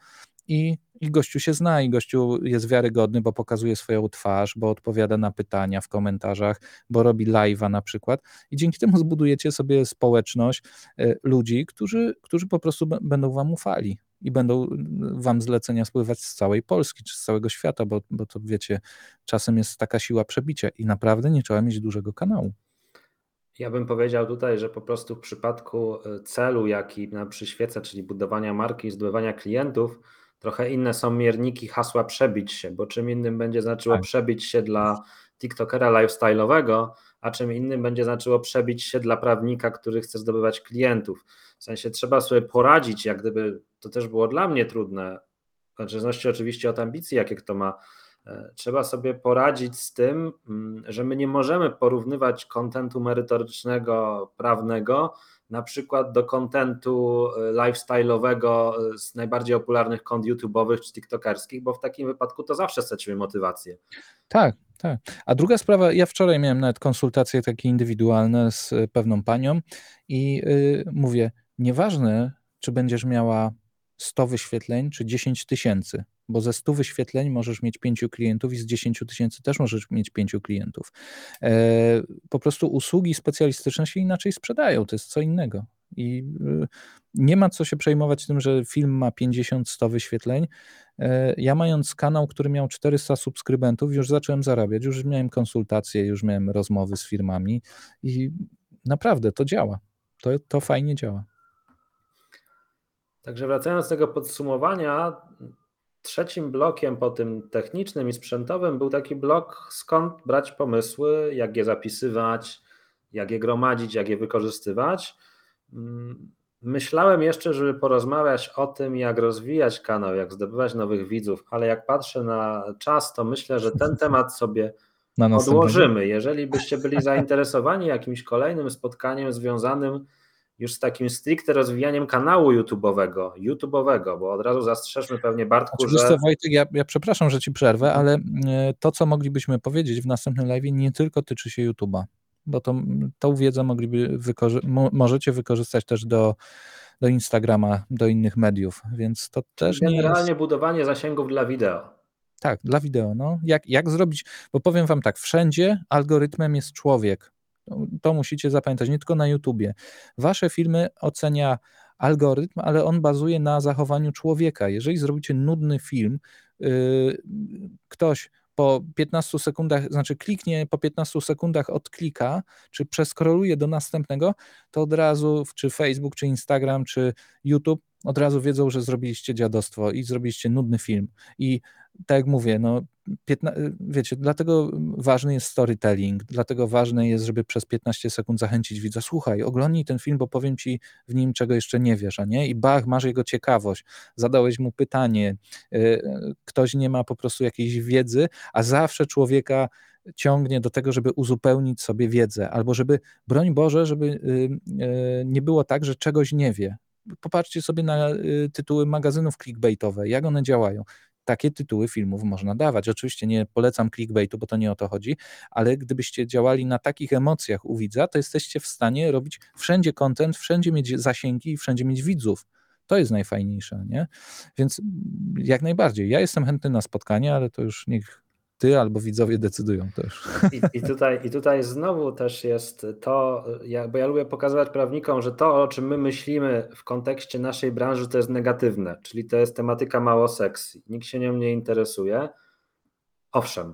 Speaker 2: i, i gościu się zna, i gościu jest wiarygodny, bo pokazuje swoją twarz, bo odpowiada na pytania w komentarzach, bo robi live'a na przykład i dzięki temu zbudujecie sobie społeczność y, ludzi, którzy, którzy po prostu będą wam ufali i będą wam zlecenia spływać z całej Polski czy z całego świata, bo, bo to wiecie, czasem jest taka siła przebicia i naprawdę nie trzeba mieć dużego kanału.
Speaker 1: Ja bym powiedział tutaj, że po prostu w przypadku e, celu, jaki nam przyświeca, czyli budowania marki i zdobywania klientów, trochę inne są mierniki hasła przebić się, bo czym innym będzie znaczyło tak. przebić się dla TikTokera lifestyle'owego, a czym innym będzie znaczyło przebić się dla prawnika, który chce zdobywać klientów. W sensie trzeba sobie poradzić, jak gdyby to też było dla mnie trudne, w zależności oczywiście od ambicji, jakie kto ma. E, trzeba sobie poradzić z tym, mm, że my nie możemy porównywać kontentu merytorycznego, prawnego na przykład do kontentu y, lifestyle'owego y, z najbardziej popularnych kont YouTube'owych czy TikTokerskich, bo w takim wypadku to zawsze stracimy motywację.
Speaker 2: Tak, tak. A druga sprawa, ja wczoraj miałem nawet konsultacje takie indywidualne z pewną panią i yy, mówię, nieważne, czy będziesz miała 100 wyświetleń czy 10 tysięcy, bo ze 100 wyświetleń możesz mieć 5 klientów i z 10 tysięcy też możesz mieć 5 klientów. E, po prostu usługi specjalistyczne się inaczej sprzedają, to jest co innego. I y, nie ma co się przejmować tym, że film ma 50-100 wyświetleń. E, ja mając kanał, który miał 400 subskrybentów, już zacząłem zarabiać, już miałem konsultacje, już miałem rozmowy z firmami i naprawdę to działa. To, to fajnie działa.
Speaker 1: Także wracając do tego podsumowania, trzecim blokiem po tym technicznym i sprzętowym był taki blok, skąd brać pomysły, jak je zapisywać, jak je gromadzić, jak je wykorzystywać. Mm, myślałem jeszcze, żeby porozmawiać o tym, jak rozwijać kanał, jak zdobywać nowych widzów, ale jak patrzę na czas, to myślę, że ten temat sobie odłożymy. Jeżeli byście byli zainteresowani jakimś kolejnym spotkaniem związanym już z takim stricte rozwijaniem kanału YouTube'owego, YouTube'owego, bo od razu zastrzeżmy pewnie Bartku,
Speaker 2: Oczywiście, że... Wojtek, ja, ja przepraszam, że Ci przerwę, ale e, to, co moglibyśmy powiedzieć w następnym live nie tylko tyczy się YouTube'a, bo to, tą wiedzę mogliby wykorzy możecie wykorzystać też do, do Instagrama, do innych mediów, więc to też
Speaker 1: Generalnie
Speaker 2: nie
Speaker 1: Generalnie budowanie zasięgów dla wideo.
Speaker 2: Tak, dla wideo. No. Jak, jak zrobić, bo powiem Wam tak, wszędzie algorytmem jest człowiek, to musicie zapamiętać, nie tylko na YouTubie. Wasze filmy ocenia algorytm, ale on bazuje na zachowaniu człowieka. Jeżeli zrobicie nudny film, yy, ktoś po 15 sekundach, znaczy kliknie po 15 sekundach od klika, czy przeskroluje do następnego, to od razu, czy Facebook, czy Instagram, czy YouTube od razu wiedzą, że zrobiliście dziadostwo i zrobiliście nudny film. I tak jak mówię, no, wiecie, dlatego ważny jest storytelling, dlatego ważne jest, żeby przez 15 sekund zachęcić widza, słuchaj, oglądnij ten film, bo powiem ci w nim, czego jeszcze nie wiesz, a nie? I bach, masz jego ciekawość, zadałeś mu pytanie, y, ktoś nie ma po prostu jakiejś wiedzy, a zawsze człowieka ciągnie do tego, żeby uzupełnić sobie wiedzę, albo żeby, broń Boże, żeby y, y, nie było tak, że czegoś nie wie, popatrzcie sobie na y, tytuły magazynów clickbaitowe, jak one działają. Takie tytuły filmów można dawać. Oczywiście nie polecam clickbaitu, bo to nie o to chodzi, ale gdybyście działali na takich emocjach u widza, to jesteście w stanie robić wszędzie content, wszędzie mieć zasięgi i wszędzie mieć widzów. To jest najfajniejsze, nie? Więc jak najbardziej. Ja jestem chętny na spotkanie, ale to już niech ty albo widzowie decydują też.
Speaker 1: I, I, tutaj, I tutaj znowu też jest to, bo ja lubię pokazywać prawnikom, że to, o czym my myślimy w kontekście naszej branży, to jest negatywne, czyli to jest tematyka mało sexy. Nikt się nią nie interesuje. Owszem,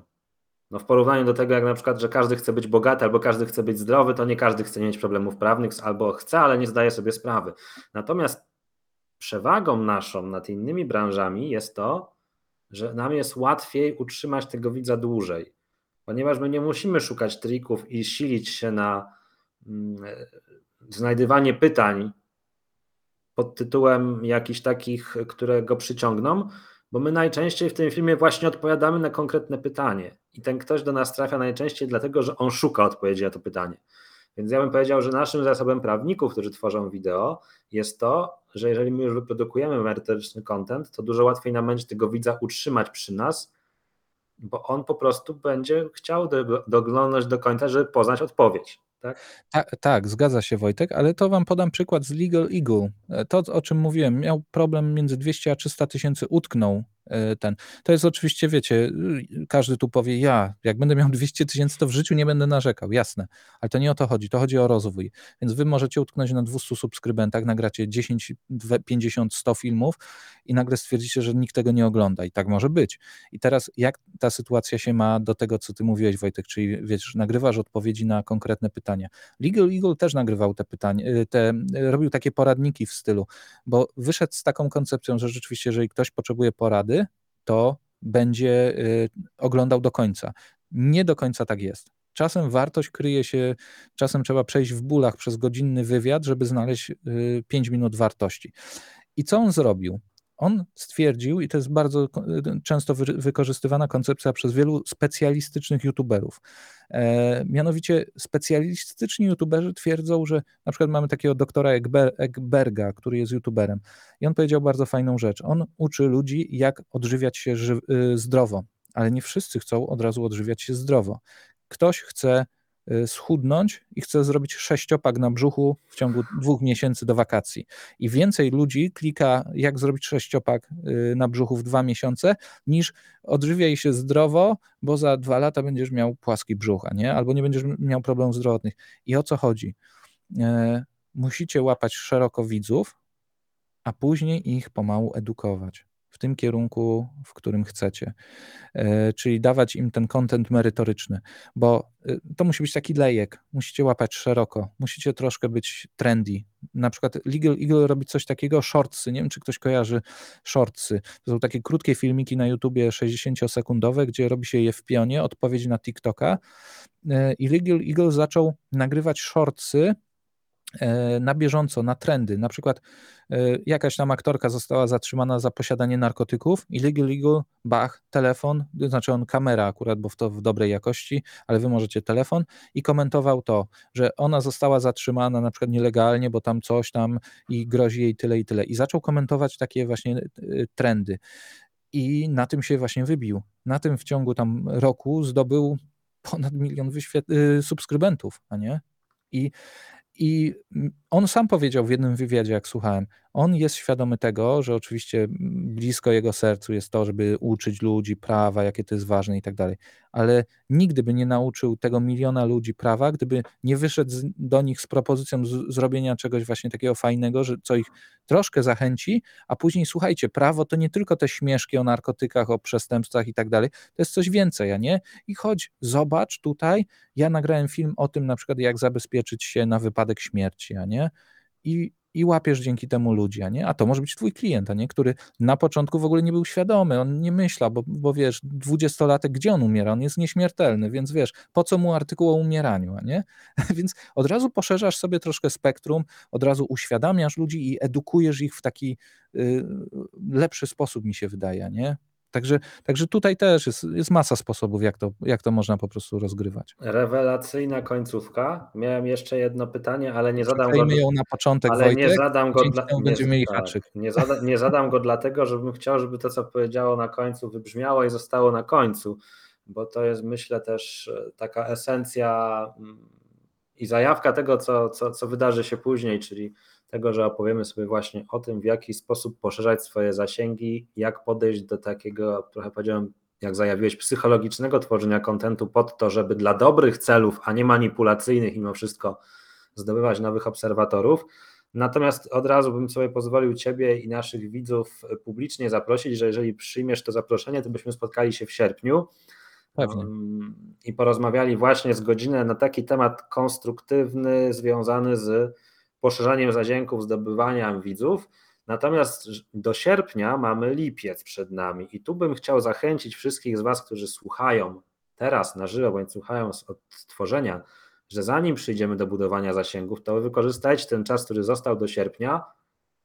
Speaker 1: no w porównaniu do tego, jak na przykład, że każdy chce być bogaty albo każdy chce być zdrowy, to nie każdy chce mieć problemów prawnych, albo chce, ale nie zdaje sobie sprawy. Natomiast przewagą naszą nad innymi branżami jest to, że nam jest łatwiej utrzymać tego widza dłużej, ponieważ my nie musimy szukać trików i silić się na mm, znajdywanie pytań pod tytułem jakichś takich, które go przyciągną, bo my najczęściej w tym filmie właśnie odpowiadamy na konkretne pytanie i ten ktoś do nas trafia najczęściej dlatego, że on szuka odpowiedzi na to pytanie. Więc ja bym powiedział, że naszym zasobem prawników, którzy tworzą wideo, jest to, że jeżeli my już wyprodukujemy merytoryczny content, to dużo łatwiej nam będzie tego widza utrzymać przy nas, bo on po prostu będzie chciał doglądać do końca, żeby poznać odpowiedź. Tak?
Speaker 2: tak? tak, zgadza się Wojtek, ale to wam podam przykład z Legal Eagle. To, o czym mówiłem, miał problem między 200 a 300 tysięcy, utknął E, ten. To jest oczywiście, wiecie, y, każdy tu powie, ja, jak będę miał 200 tysięcy, to w życiu nie będę narzekał, jasne, ale to nie o to chodzi, to chodzi o rozwój. Więc wy możecie utknąć na 200 subskrybentach, nagracie 10, 50, 100 filmów i nagle stwierdzicie, że nikt tego nie ogląda i tak może być. I teraz jak ta sytuacja się ma do tego, co ty mówiłeś, Wojtek, czyli wiesz, nagrywasz odpowiedzi na konkretne pytania. Legal Eagle też nagrywał te pytania, y, te, y, robił takie poradniki w stylu, bo wyszedł z taką koncepcją, że rzeczywiście, jeżeli ktoś potrzebuje porady, to będzie y, oglądał do końca. Nie do końca tak jest. Czasem wartość kryje się, czasem trzeba przejść w bólach przez godzinny wywiad, żeby znaleźć 5 y, minut wartości. I co on zrobił? On stwierdził, i to jest bardzo często wykorzystywana koncepcja przez wielu specjalistycznych youtuberów. E, mianowicie specjalistyczni youtuberzy twierdzą, że na przykład mamy takiego doktora Ekberga, który jest youtuberem, i on powiedział bardzo fajną rzecz. On uczy ludzi, jak odżywiać się y, zdrowo, ale nie wszyscy chcą od razu odżywiać się zdrowo. Ktoś chce schudnąć i chce zrobić sześciopak na brzuchu w ciągu dwóch miesięcy do wakacji. I więcej ludzi klika, jak zrobić sześciopak y, na brzuchu w dwa miesiące, niż odżywiaj się zdrowo, bo za dwa lata będziesz miał płaski brzucha, nie? albo nie będziesz miał problemów zdrowotnych. I o co chodzi? E, musicie łapać szeroko widzów, a później ich pomału edukować w tym kierunku, w którym chcecie. E, czyli dawać im ten kontent merytoryczny, bo e, to musi być taki lejek, musicie łapać szeroko, musicie troszkę być trendy. Na przykład Legal Eagle robi coś takiego, shortsy, nie wiem czy ktoś kojarzy shortsy. To są takie krótkie filmiki na YouTubie 60-sekundowe, gdzie robi się je w pionie, odpowiedź na TikToka e, i Legal Eagle zaczął nagrywać shortsy na bieżąco, na trendy. Na przykład e, jakaś tam aktorka została zatrzymana za posiadanie narkotyków i legal, legal, bach, telefon, znaczy on kamera akurat, bo w to w dobrej jakości, ale wy możecie telefon i komentował to, że ona została zatrzymana na przykład nielegalnie, bo tam coś tam i grozi jej tyle i tyle. I zaczął komentować takie właśnie e, trendy. I na tym się właśnie wybił. Na tym w ciągu tam roku zdobył ponad milion subskrybentów, a nie? I i on sam powiedział w jednym wywiadzie, jak słuchałem, on jest świadomy tego, że oczywiście blisko jego sercu jest to, żeby uczyć ludzi prawa, jakie to jest ważne i tak dalej, ale nigdy by nie nauczył tego miliona ludzi prawa, gdyby nie wyszedł do nich z propozycją z, zrobienia czegoś właśnie takiego fajnego, że co ich troszkę zachęci, a później słuchajcie, prawo to nie tylko te śmieszki o narkotykach, o przestępstwach i tak dalej, to jest coś więcej, a nie? I chodź, zobacz tutaj, ja nagrałem film o tym na przykład, jak zabezpieczyć się na wypadek śmierci, a nie? I i łapiesz dzięki temu ludzi, a nie? A to może być twój klient, a nie? Który na początku w ogóle nie był świadomy, on nie myślał, bo, bo wiesz, dwudziestolatek, gdzie on umiera? On jest nieśmiertelny, więc wiesz, po co mu artykuł o umieraniu, a nie? więc od razu poszerzasz sobie troszkę spektrum, od razu uświadamiasz ludzi i edukujesz ich w taki y, lepszy sposób, mi się wydaje, nie? Także, także tutaj też jest, jest masa sposobów, jak to, jak to można po prostu rozgrywać.
Speaker 1: Rewelacyjna końcówka. Miałem jeszcze jedno pytanie, ale nie zadam go.
Speaker 2: ją na początek,
Speaker 1: ale
Speaker 2: Wojtek,
Speaker 1: nie zadam go dla...
Speaker 2: będziemy mieli
Speaker 1: tak, nie, zada, nie zadam go dlatego, żebym chciał, żeby to, co powiedziało na końcu, wybrzmiało i zostało na końcu, bo to jest, myślę, też e, taka esencja mm, i zajawka tego, co, co, co wydarzy się później, czyli tego, że opowiemy sobie właśnie o tym, w jaki sposób poszerzać swoje zasięgi, jak podejść do takiego, trochę powiedziałem, jak zajawiłeś, psychologicznego tworzenia kontentu pod to, żeby dla dobrych celów, a nie manipulacyjnych mimo wszystko zdobywać nowych obserwatorów. Natomiast od razu bym sobie pozwolił Ciebie i naszych widzów publicznie zaprosić, że jeżeli przyjmiesz to zaproszenie, to byśmy spotkali się w sierpniu.
Speaker 2: Pewnie.
Speaker 1: I porozmawiali właśnie z godzinę na taki temat konstruktywny, związany z poszerzaniem zasięgów, zdobywaniem widzów. Natomiast do sierpnia mamy lipiec przed nami i tu bym chciał zachęcić wszystkich z Was, którzy słuchają teraz na żywo, bądź słuchają z odtworzenia, że zanim przyjdziemy do budowania zasięgów, to wykorzystajcie ten czas, który został do sierpnia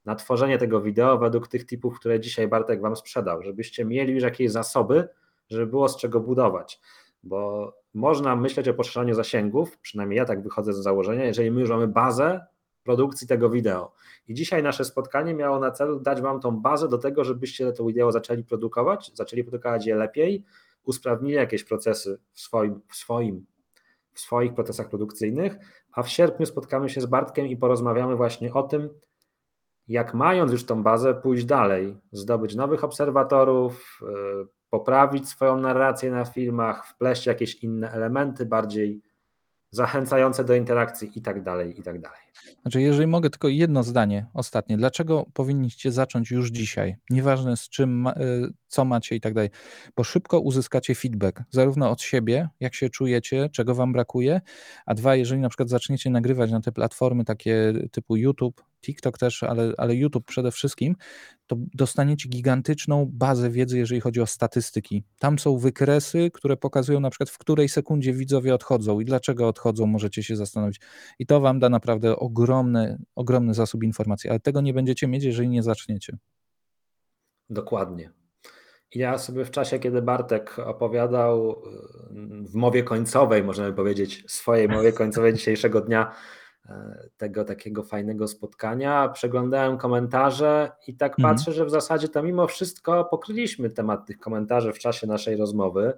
Speaker 1: na tworzenie tego wideo według tych typów, które dzisiaj Bartek Wam sprzedał, żebyście mieli już jakieś zasoby, żeby było z czego budować, bo można myśleć o poszerzaniu zasięgów, przynajmniej ja tak wychodzę z założenia, jeżeli my już mamy bazę, produkcji tego wideo. I dzisiaj nasze spotkanie miało na celu dać Wam tą bazę do tego, żebyście to wideo zaczęli produkować, zaczęli produkować je lepiej, usprawnili jakieś procesy w swoim, w swoim w swoich procesach produkcyjnych, a w sierpniu spotkamy się z Bartkiem i porozmawiamy właśnie o tym, jak mając już tą bazę, pójść dalej, zdobyć nowych obserwatorów, yy, poprawić swoją narrację na filmach, wpleść jakieś inne elementy bardziej zachęcające do interakcji i tak dalej, i tak dalej.
Speaker 2: Znaczy, jeżeli mogę tylko jedno zdanie ostatnie, dlaczego powinniście zacząć już dzisiaj? Nieważne z czym, y, co macie i tak dalej, bo szybko uzyskacie feedback, zarówno od siebie, jak się czujecie, czego wam brakuje, a dwa, jeżeli na przykład zaczniecie nagrywać na te platformy takie typu YouTube, TikTok też, ale, ale YouTube przede wszystkim, to dostaniecie gigantyczną bazę wiedzy, jeżeli chodzi o statystyki. Tam są wykresy, które pokazują na przykład w której sekundzie widzowie odchodzą i dlaczego odchodzą, możecie się zastanowić. I to wam da naprawdę ogromny, ogromny zasób informacji, ale tego nie będziecie mieć, jeżeli nie zaczniecie.
Speaker 1: Dokładnie. Ja sobie w czasie, kiedy Bartek opowiadał w mowie końcowej, możemy powiedzieć, swojej mowie końcowej dzisiejszego dnia, tego takiego fajnego spotkania, przeglądałem komentarze i tak mhm. patrzę, że w zasadzie to mimo wszystko pokryliśmy temat tych komentarzy w czasie naszej rozmowy.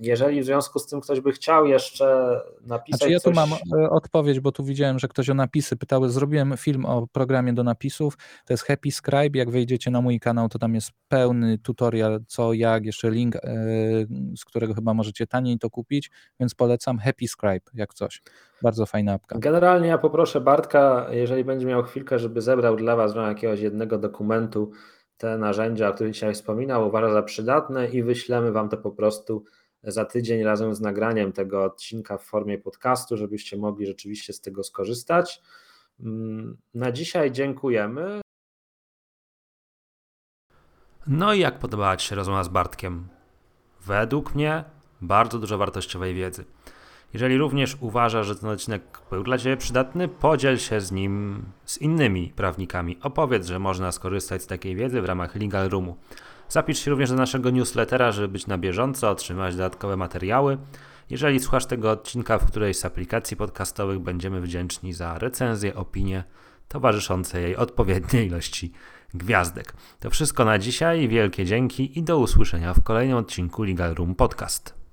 Speaker 1: Jeżeli w związku z tym ktoś by chciał jeszcze napisać. Znaczy
Speaker 2: ja
Speaker 1: tu
Speaker 2: mam e, odpowiedź, bo tu widziałem, że ktoś o napisy pytał. Zrobiłem film o programie do napisów. To jest Happy Scribe. Jak wejdziecie na mój kanał, to tam jest pełny tutorial, co, jak, jeszcze link, e, z którego chyba możecie taniej to kupić, więc polecam Happy Scribe, jak coś. Bardzo fajna apka.
Speaker 1: Generalnie ja poproszę Bartka, jeżeli będzie miał chwilkę, żeby zebrał dla Was jakiegoś jednego dokumentu te narzędzia, o których dzisiaj wspominał, uważa za przydatne i wyślemy Wam to po prostu za tydzień razem z nagraniem tego odcinka w formie podcastu, żebyście mogli rzeczywiście z tego skorzystać. Mm, na dzisiaj dziękujemy. No i jak podobała Ci się rozmowa z Bartkiem? Według mnie bardzo dużo wartościowej wiedzy. Jeżeli również uważasz, że ten odcinek był dla Ciebie przydatny, podziel się z nim z innymi prawnikami. Opowiedz, że można skorzystać z takiej wiedzy w ramach Legal Roomu. Zapisz się również do naszego newslettera, żeby być na bieżąco, otrzymać dodatkowe materiały. Jeżeli słuchasz tego odcinka w którejś z aplikacji podcastowych, będziemy wdzięczni za recenzję, opinię towarzyszące jej odpowiedniej ilości gwiazdek. To wszystko na dzisiaj, wielkie dzięki i do usłyszenia w kolejnym odcinku Legal Room Podcast.